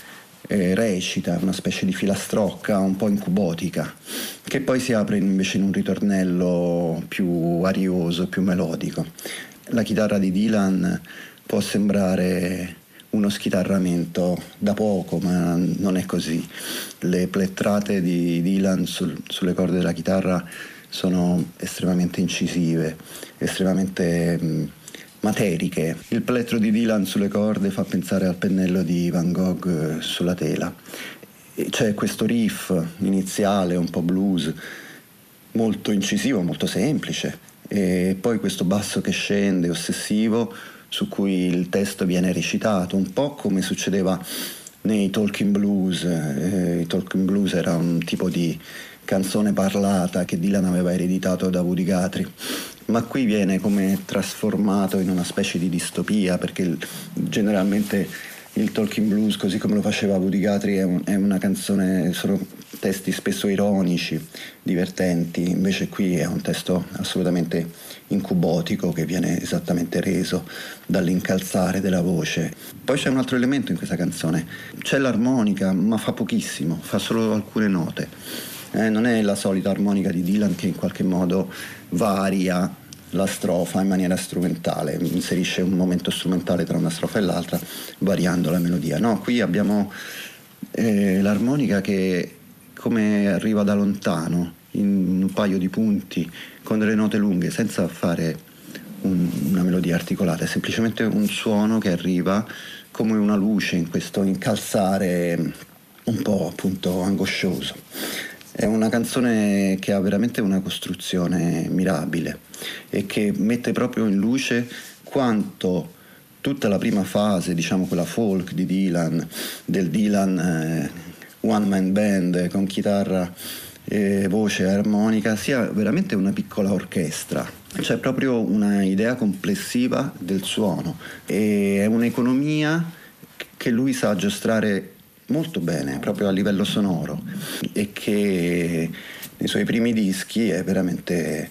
eh, recita, una specie di filastrocca un po' incubotica, che poi si apre invece in un ritornello più arioso, più melodico. La chitarra di Dylan può sembrare uno schitarramento da poco, ma non è così. Le plettrate di Dylan sul, sulle corde della chitarra sono estremamente incisive, estremamente mh, materiche. Il plettro di Dylan sulle corde fa pensare al pennello di Van Gogh eh, sulla tela. C'è questo riff iniziale, un po' blues, molto incisivo, molto semplice, e poi questo basso che scende, ossessivo, su cui il testo viene recitato, un po' come succedeva nei talking blues. Eh, I talking blues era un tipo di canzone parlata che Dylan aveva ereditato da Woody Guthrie ma qui viene come trasformato in una specie di distopia perché generalmente il talking blues così come lo faceva Woody Guthrie è, un, è, una canzone, sono testi spesso ironici, divertenti, invece qui è un testo assolutamente incubotico che viene esattamente reso dall'incalzare della voce. Poi c'è un altro elemento in questa canzone, c'è l'armonica ma fa pochissimo, fa solo alcune note. Eh, non è la solita armonica di Dylan che in qualche modo varia la strofa in maniera strumentale, inserisce un momento strumentale tra una strofa e l'altra, variando la melodia. No, qui abbiamo eh, l'armonica che come arriva da lontano, in un paio di punti, con delle note lunghe, senza fare un, una melodia articolata, è semplicemente un suono che arriva come una luce in questo incalzare un po' appunto angoscioso. È una canzone che ha veramente una costruzione mirabile e che mette proprio in luce quanto tutta la prima fase, diciamo quella folk di Dylan, del Dylan eh, one man band con chitarra, e voce armonica, sia veramente una piccola orchestra. C'è proprio una idea complessiva del suono e è un'economia che lui sa giostrare molto bene, proprio a livello sonoro e che nei suoi primi dischi è veramente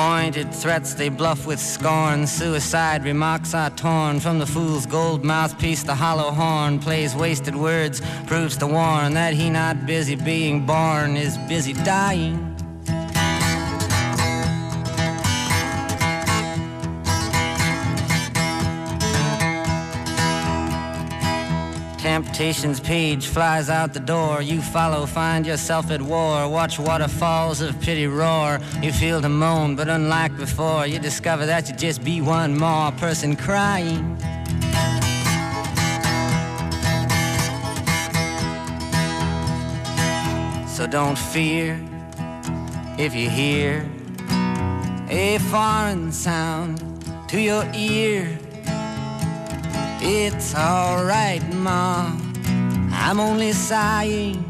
Pointed threats they bluff with scorn. Suicide remarks are torn from the fool's gold mouthpiece. The hollow horn plays wasted words, proves to warn that he not busy being born is busy dying. Temptation's page flies out the door. You follow, find yourself at war. Watch waterfalls of pity roar. You feel the moan, but unlike before, you discover that you just be one more person crying. So don't fear if you hear a foreign sound to your ear. It's alright, Ma. I'm only sighing.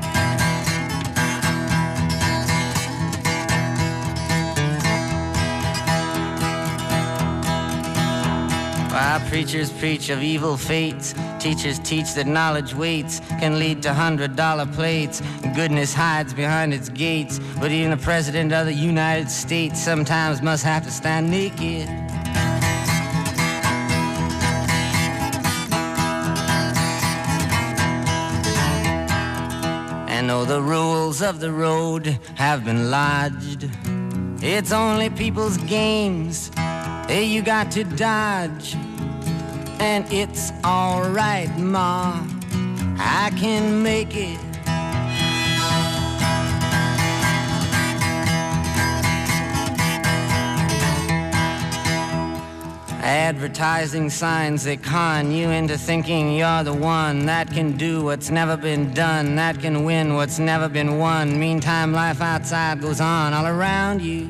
While preachers preach of evil fates, teachers teach that knowledge waits can lead to hundred dollar plates. Goodness hides behind its gates, but even the president of the United States sometimes must have to stand naked. And though the rules of the road have been lodged, it's only people's games. Hey, you got to dodge and it's alright, Ma. I can make it. Advertising signs that con you into thinking you're the one that can do what's never been done, that can win what's never been won. Meantime, life outside goes on all around you.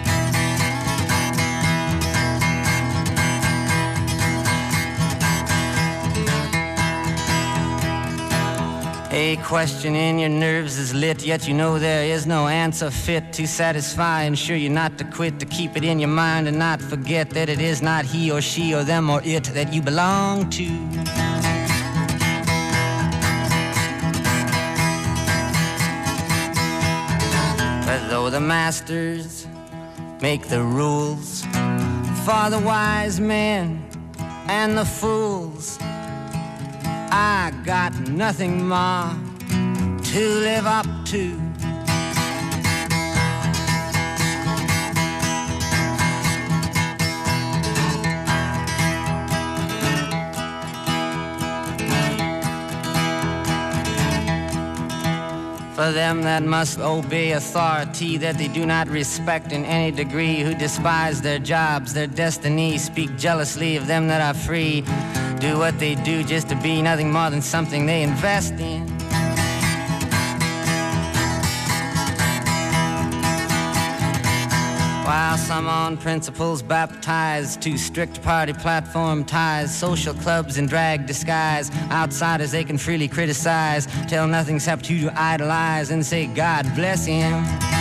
A question in your nerves is lit, yet you know there is no answer fit to satisfy. Ensure you not to quit, to keep it in your mind and not forget that it is not he or she or them or it that you belong to. But though the masters make the rules for the wise men and the fools, I got nothing more to live up to. For them that must obey authority that they do not respect in any degree, who despise their jobs, their destiny, speak jealously of them that are free, do what they do just to be nothing more than something they invest in. While some on principles baptized to strict party platform ties, social clubs in drag disguise, outsiders they can freely criticize, tell nothing except who to idolize and say, God bless him.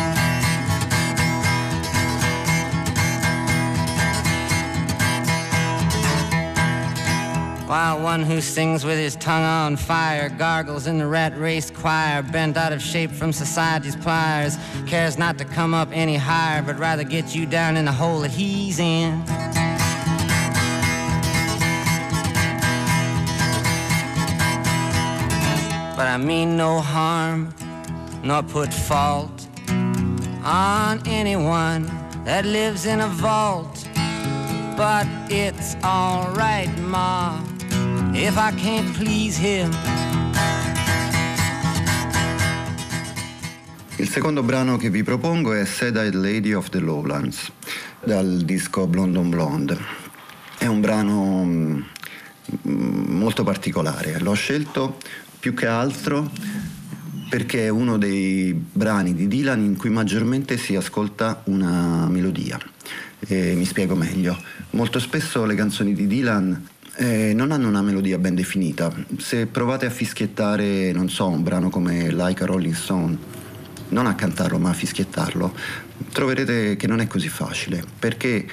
While one who sings with his tongue on fire gargles in the rat race choir, bent out of shape from society's pliers, cares not to come up any higher, but rather get you down in the hole that he's in. But I mean no harm, nor put fault on anyone that lives in a vault. But it's alright, Ma, if I can't please him. Il secondo brano che vi propongo è Sad-Eyed Lady of the Lowlands dal disco Blonde on Blonde. È un brano mm, molto particolare, l'ho scelto più che altro perché è uno dei brani di Dylan in cui maggiormente si ascolta una melodia. E mi spiego meglio. Molto spesso le canzoni di Dylan eh, non hanno una melodia ben definita. Se provate a fischiettare, non so, un brano come Like a Rolling Stone, non a cantarlo ma a fischiettarlo, troverete che non è così facile, perché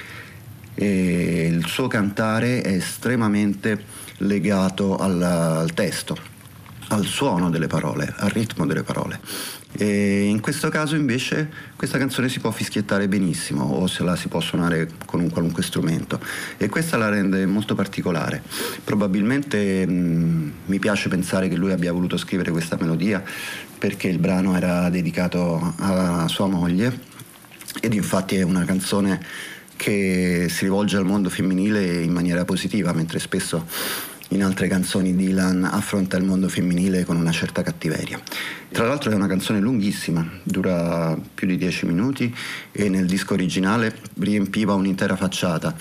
eh, il suo cantare è estremamente legato al, al testo al suono delle parole, al ritmo delle parole. E in questo caso invece questa canzone si può fischiettare benissimo o se la si può suonare con un qualunque strumento e questa la rende molto particolare. Probabilmente mh, mi piace pensare che lui abbia voluto scrivere questa melodia perché il brano era dedicato a sua moglie ed infatti è una canzone che si rivolge al mondo femminile in maniera positiva, mentre spesso in altre canzoni Dylan affronta il mondo femminile con una certa cattiveria. Tra l'altro è una canzone lunghissima, dura più di dieci minuti e nel disco originale riempiva un'intera facciata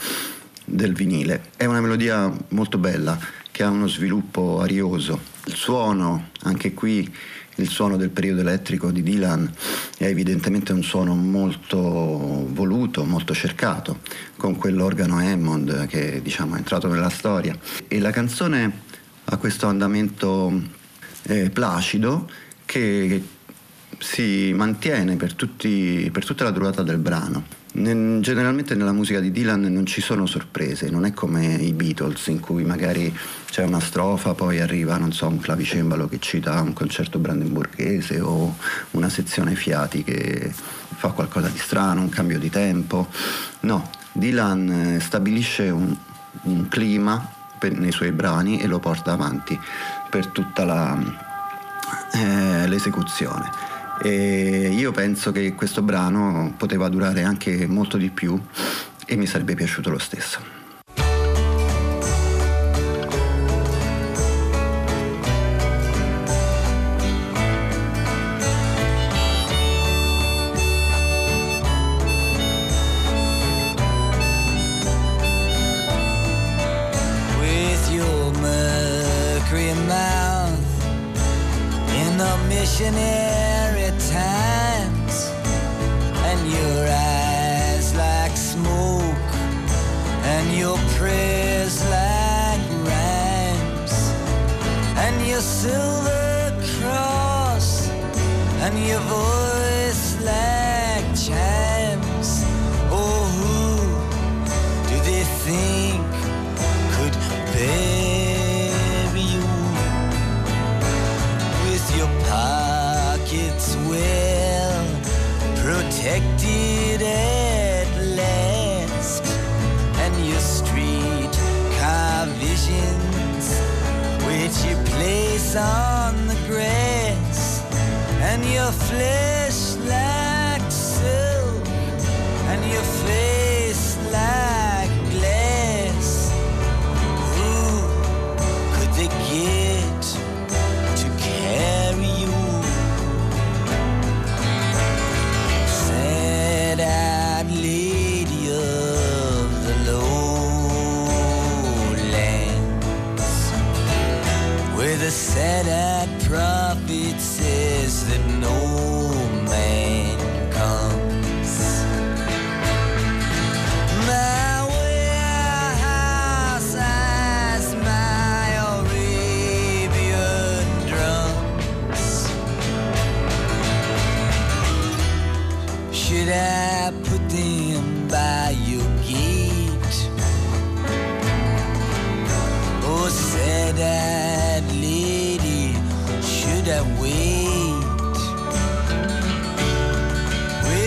del vinile. È una melodia molto bella che ha uno sviluppo arioso. Il suono, anche qui il suono del periodo elettrico di Dylan è evidentemente un suono molto voluto, molto cercato, con quell'organo Hammond che diciamo è entrato nella storia. E la canzone ha questo andamento eh, placido che si mantiene per, tutti, per tutta la durata del brano. Generalmente nella musica di Dylan non ci sono sorprese, non è come i Beatles in cui magari c'è una strofa, poi arriva, so, un clavicembalo che cita un concerto brandenburghese o una sezione fiati che fa qualcosa di strano, un cambio di tempo. No, Dylan eh, stabilisce un, un clima nei suoi brani e lo porta avanti per tutta la, eh, l'esecuzione. E io penso che questo brano poteva durare anche molto di più e mi sarebbe piaciuto lo stesso.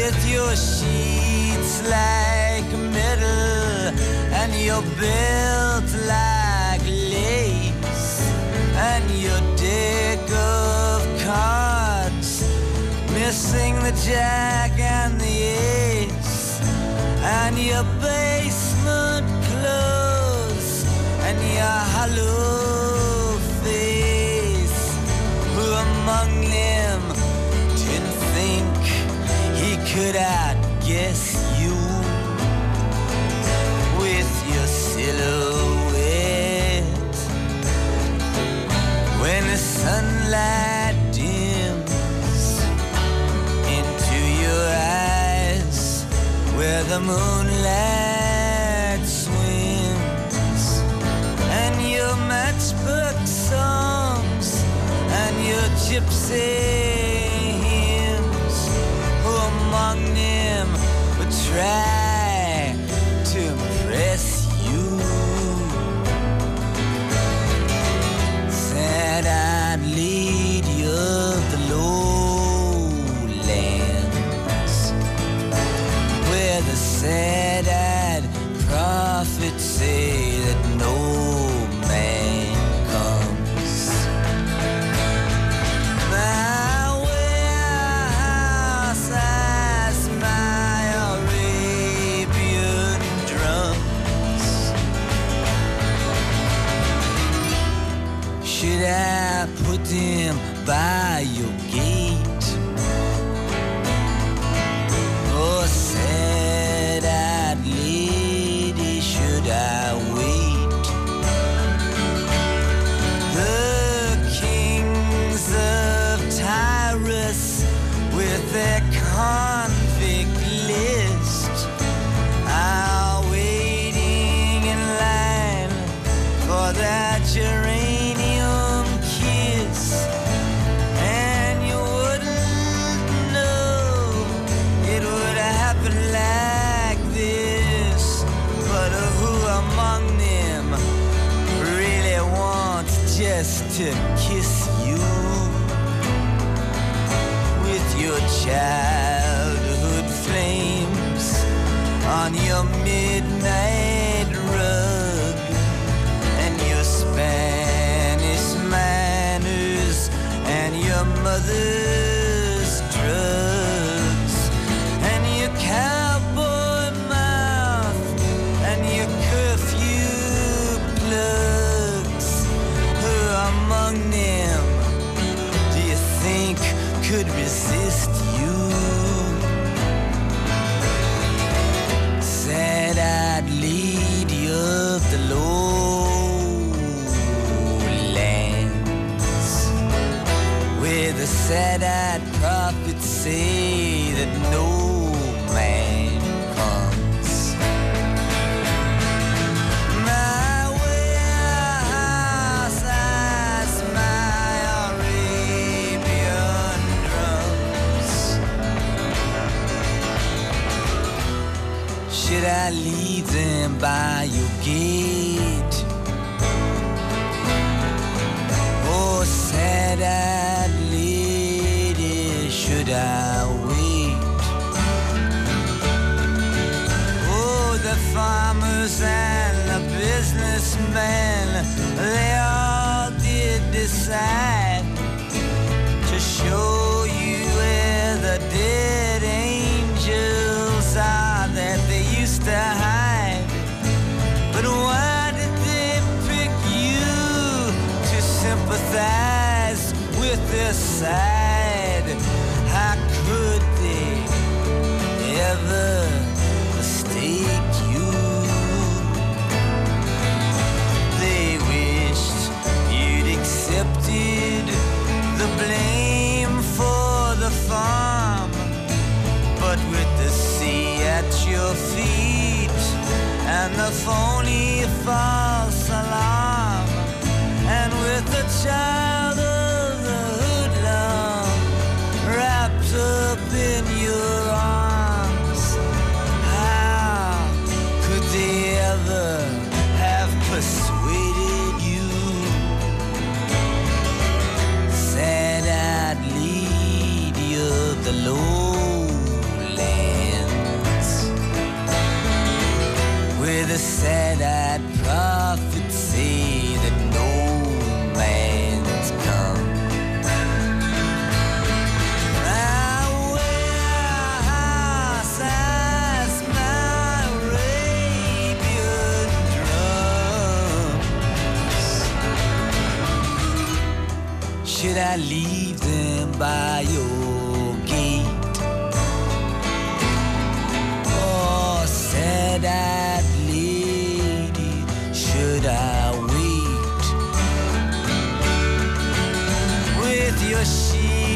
with your sheets like metal and your built like lace and your dick of cards missing the jack and the ace and your basement clothes and your hollow among them didn't think he could outguess you with your silhouette. When the sunlight dims into your eyes, where the moonlight your gypsy hymns who among them would try to impress you. Said I'd lead you of the lowlands where the sand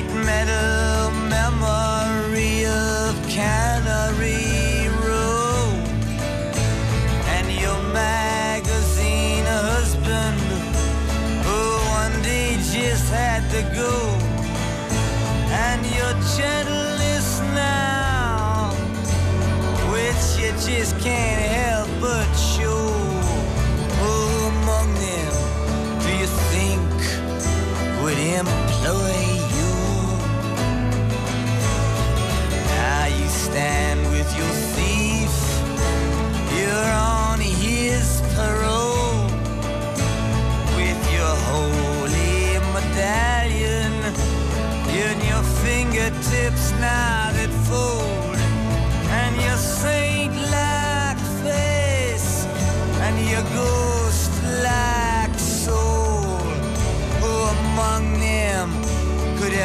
sheet metal memory of Cannery Row and your magazine husband who one day just had to go. And your gentle now which you just can't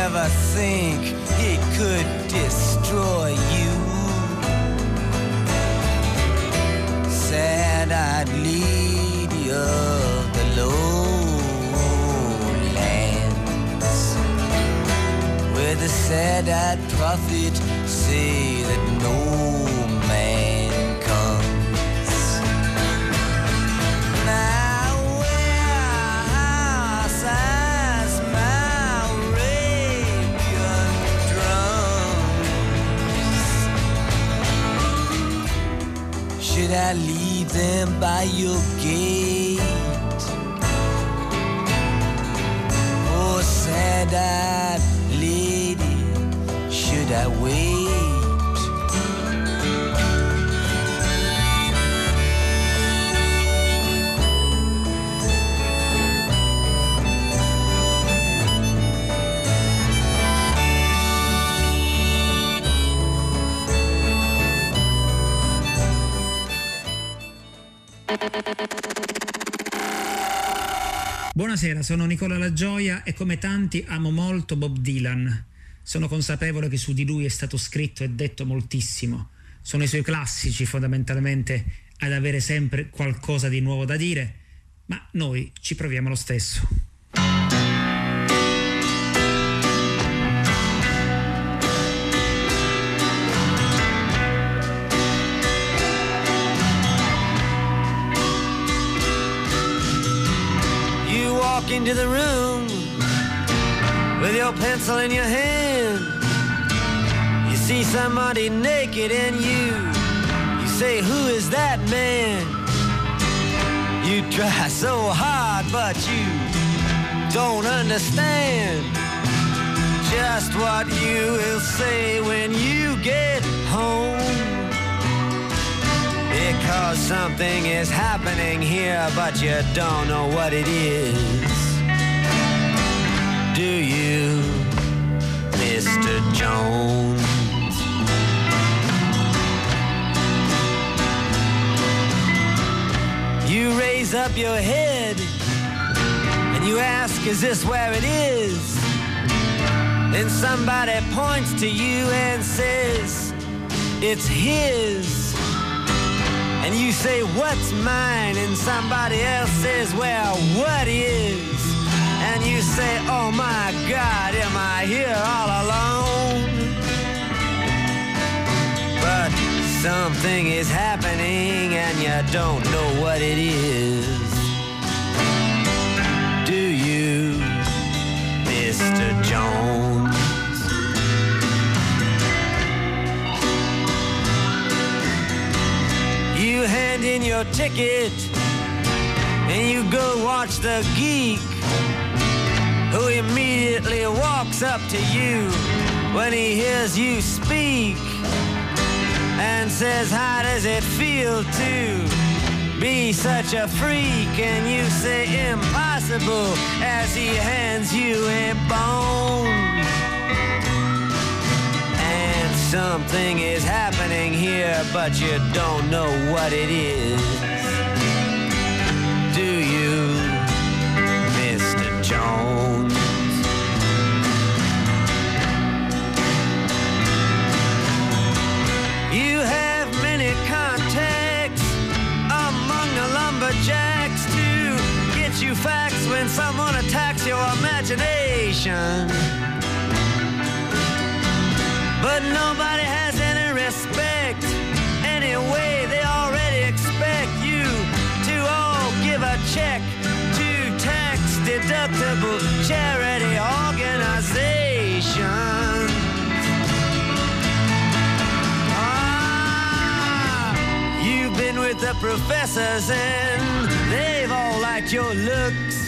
ever think it could destroy you. Sad-eyed lady of the lowlands, where the sad-eyed prophet say that no them by your gate? Oh, sad-eyed lady, should I wait? Buonasera, sono Nicola La Gioia e come tanti amo molto Bob Dylan. Sono consapevole che su di lui è stato scritto e detto moltissimo. Sono i suoi classici fondamentalmente ad avere sempre qualcosa di nuovo da dire, ma noi ci proviamo lo stesso. Into the room with your pencil in your hand. You see somebody naked and you you say, Who is that man? You try so hard, but you don't understand just what you will say when you get home. Because something is happening here, but you don't know what it is. Do you, Mr. Jones? You raise up your head and you ask, Is this where it is? Then somebody points to you and says, It's his. And you say, What's mine? And somebody else says, Well, what is? And you say, Oh my God, am I here all alone? But something is happening and you don't know what it is. Do you, Mr. Jones? You hand in your ticket and you go watch the geek who immediately walks up to you when he hears you speak and says, How does it feel to be such a freak? And you say, Impossible, as he hands you a bone. And something is happening here, but you don't know what it is. When someone attacks your imagination. But nobody has any respect. Anyway, they already expect you to all give a check to tax deductible charity organizations. Ah, You've been with the professors and they've all liked your looks.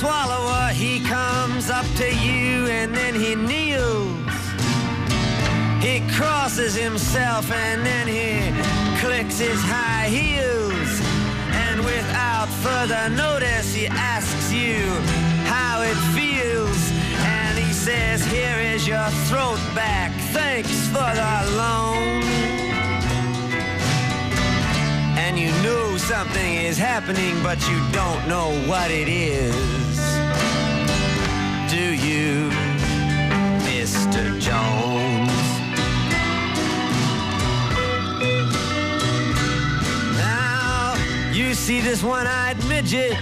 swallower, he comes up to you and then he kneels. He crosses himself and then he clicks his high heels. And without further notice, he asks you how it feels. And he says, Here is your throat back. Thanks for the loan. And you know something is happening, but you don't know what it is. Do you, Mr. Jones? Now, you see this one eyed midget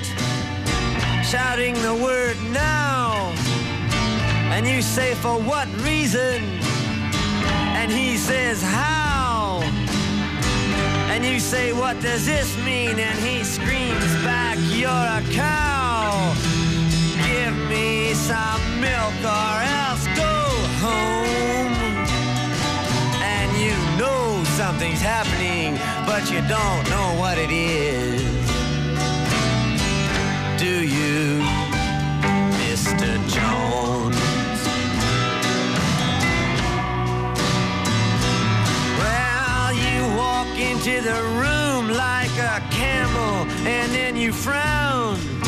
shouting the word now. And you say, For what reason? And he says, How? And you say, What does this mean? And he screams back, You're a cow. Me some milk or else go home. And you know something's happening, but you don't know what it is. Do you, Mr. Jones? Well, you walk into the room like a camel and then you frown.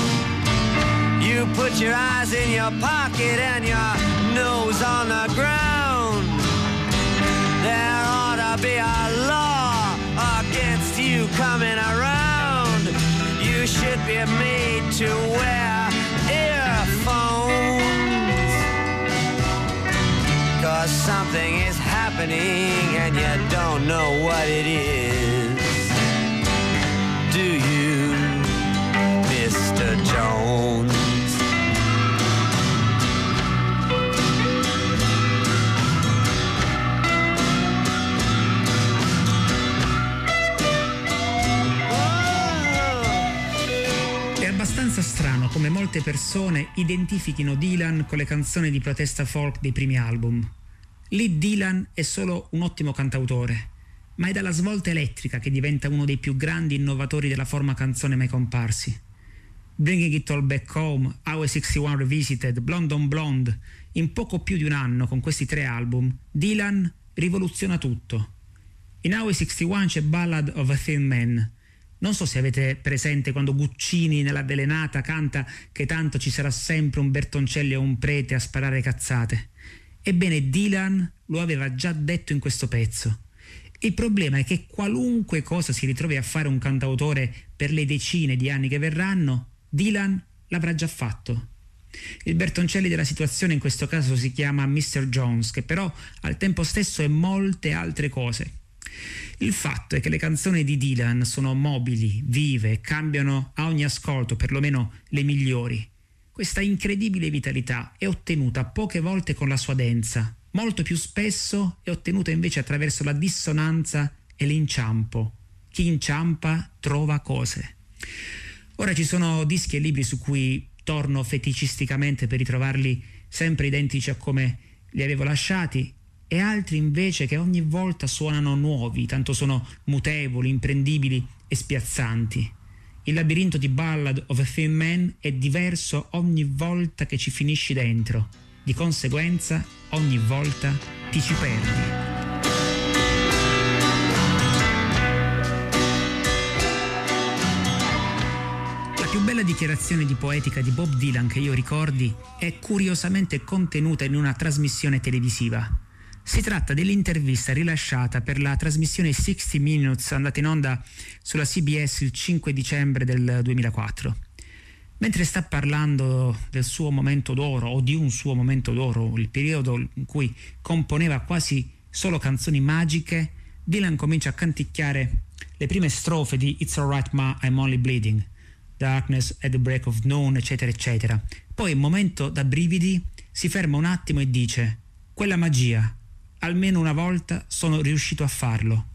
You put your eyes in your pocket and your nose on the ground. There ought to be a law against you coming around. You should be made to wear earphones. Cause something is happening and you don't know what it is. Do you, Mr. Jones? Strano come molte persone identifichino Dylan con le canzoni di protesta folk dei primi album. Lì Dylan è solo un ottimo cantautore, ma è dalla svolta elettrica che diventa uno dei più grandi innovatori della forma canzone mai comparsi. Bringing It All Back Home, Hour 61 Revisited, Blonde on Blonde, in poco più di un anno con questi tre album, Dylan rivoluziona tutto. In Hour 61 c'è Ballad of a Thin Man. Non so se avete presente quando Guccini nella Velenata canta che tanto ci sarà sempre un Bertoncelli o un prete a sparare cazzate. Ebbene, Dylan lo aveva già detto in questo pezzo. Il problema è che qualunque cosa si ritrovi a fare un cantautore per le decine di anni che verranno, Dylan l'avrà già fatto. Il Bertoncelli della situazione in questo caso si chiama Mr. Jones, che però al tempo stesso è molte altre cose. Il fatto è che le canzoni di Dylan sono mobili, vive, cambiano a ogni ascolto, perlomeno le migliori. Questa incredibile vitalità è ottenuta poche volte con la sua densa, molto più spesso è ottenuta invece attraverso la dissonanza e l'inciampo. Chi inciampa trova cose. Ora ci sono dischi e libri su cui torno feticisticamente per ritrovarli sempre identici a come li avevo lasciati e altri invece che ogni volta suonano nuovi, tanto sono mutevoli, imprendibili e spiazzanti. Il labirinto di Ballad of a Thin Man è diverso ogni volta che ci finisci dentro. Di conseguenza, ogni volta ti ci perdi. La più bella dichiarazione di poetica di Bob Dylan che io ricordi è curiosamente contenuta in una trasmissione televisiva. Si tratta dell'intervista rilasciata per la trasmissione 60 Minutes andata in onda sulla CBS il 5 dicembre del 2004. Mentre sta parlando del suo momento d'oro o di un suo momento d'oro, il periodo in cui componeva quasi solo canzoni magiche, Dylan comincia a canticchiare le prime strofe di It's Alright Ma, I'm Only Bleeding, Darkness at the Break of Dawn, eccetera, eccetera. Poi, momento da brividi, si ferma un attimo e dice: Quella magia, almeno una volta sono riuscito a farlo.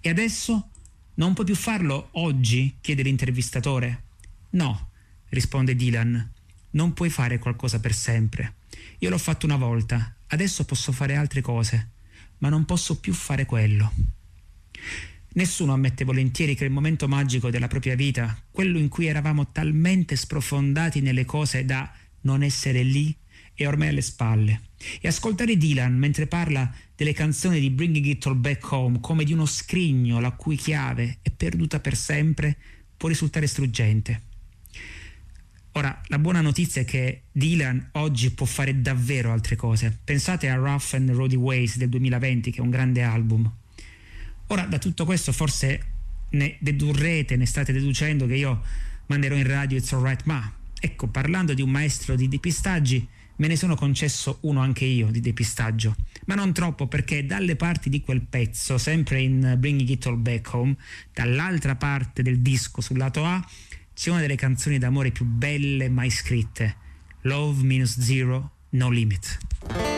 E adesso non puoi più farlo oggi? chiede l'intervistatore. No, risponde Dylan, non puoi fare qualcosa per sempre. Io l'ho fatto una volta, adesso posso fare altre cose, ma non posso più fare quello. Nessuno ammette volentieri che il momento magico della propria vita, quello in cui eravamo talmente sprofondati nelle cose da non essere lì è ormai alle spalle. E ascoltare Dylan mentre parla delle canzoni di Bringing It All Back Home come di uno scrigno la cui chiave è perduta per sempre può risultare struggente. Ora, la buona notizia è che Dylan oggi può fare davvero altre cose. Pensate a Rough and Roady Ways del 2020, che è un grande album. Ora, da tutto questo forse ne dedurrete, ne state deducendo che io manderò in radio It's Alright Ma. Ecco, parlando di un maestro di depistaggi, me ne sono concesso uno anche io di depistaggio, ma non troppo perché dalle parti di quel pezzo, sempre in Bringing It All Back Home, dall'altra parte del disco sul lato A, c'è una delle canzoni d'amore più belle mai scritte, Love Minus Zero, No Limit.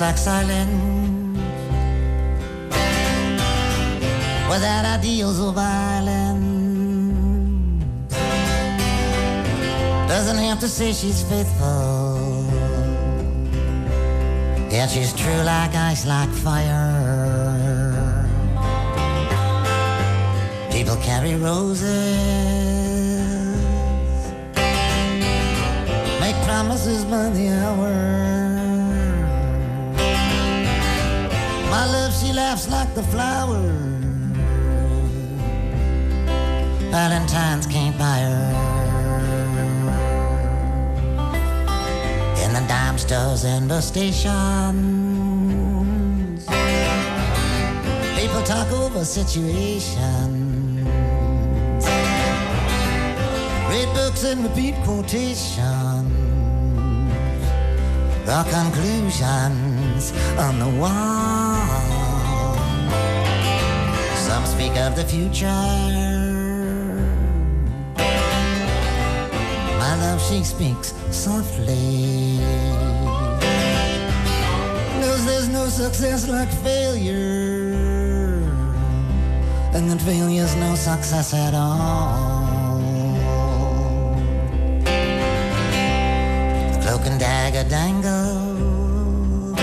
Like silence without ideals or violence. Doesn't have to say she's faithful, yet she's true like ice, like fire. People carry roses, make promises by the hour. My love, she laughs like the flowers. Valentine's can't buy her. In the dime stores and the stations, people talk over situations. Read books and repeat quotations. The conclusions on the wall. Speak of the future. My love, she speaks softly. Knows there's no success like failure. And that failure's no success at all. The Cloak and dagger dangle.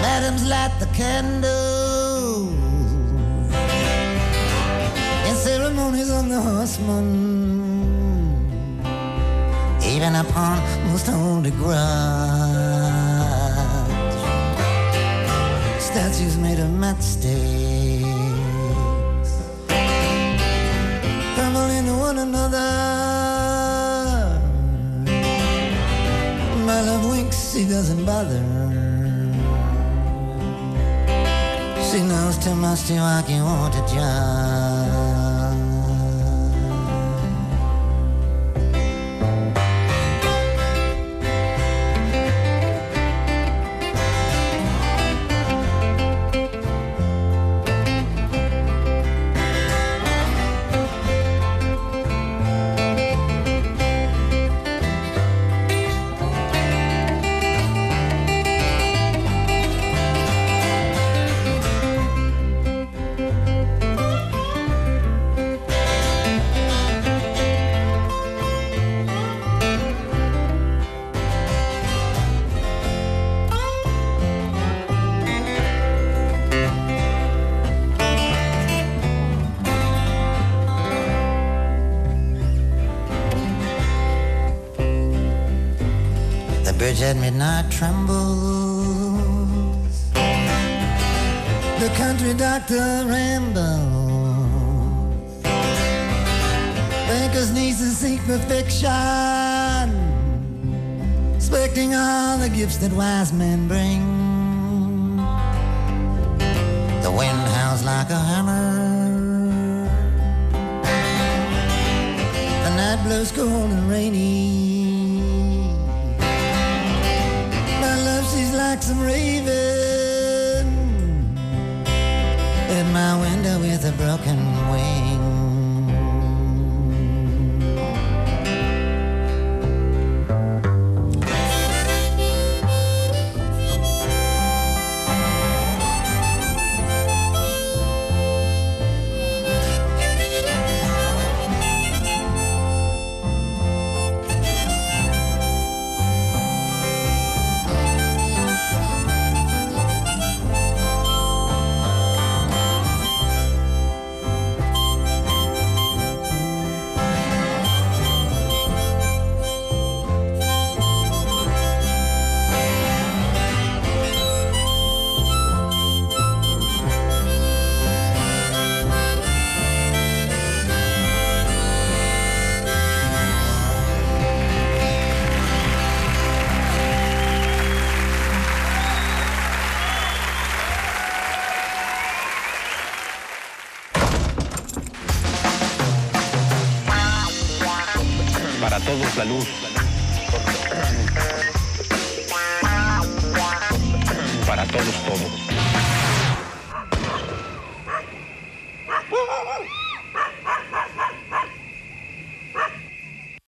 Madams light the candle. On the horseman. Even upon most holy grudge. Statues made of matchsticks. Into one another. My love winks, she doesn't bother. She knows too much to argue or to judge. Bridge at midnight trembles. The country doctor rambles. Bankers' nieces seek perfection. Expecting all the gifts that wise men bring. The wind howls like a hammer. The night blows cold and rainy. Like some raven at my window with a broken wing. Luz.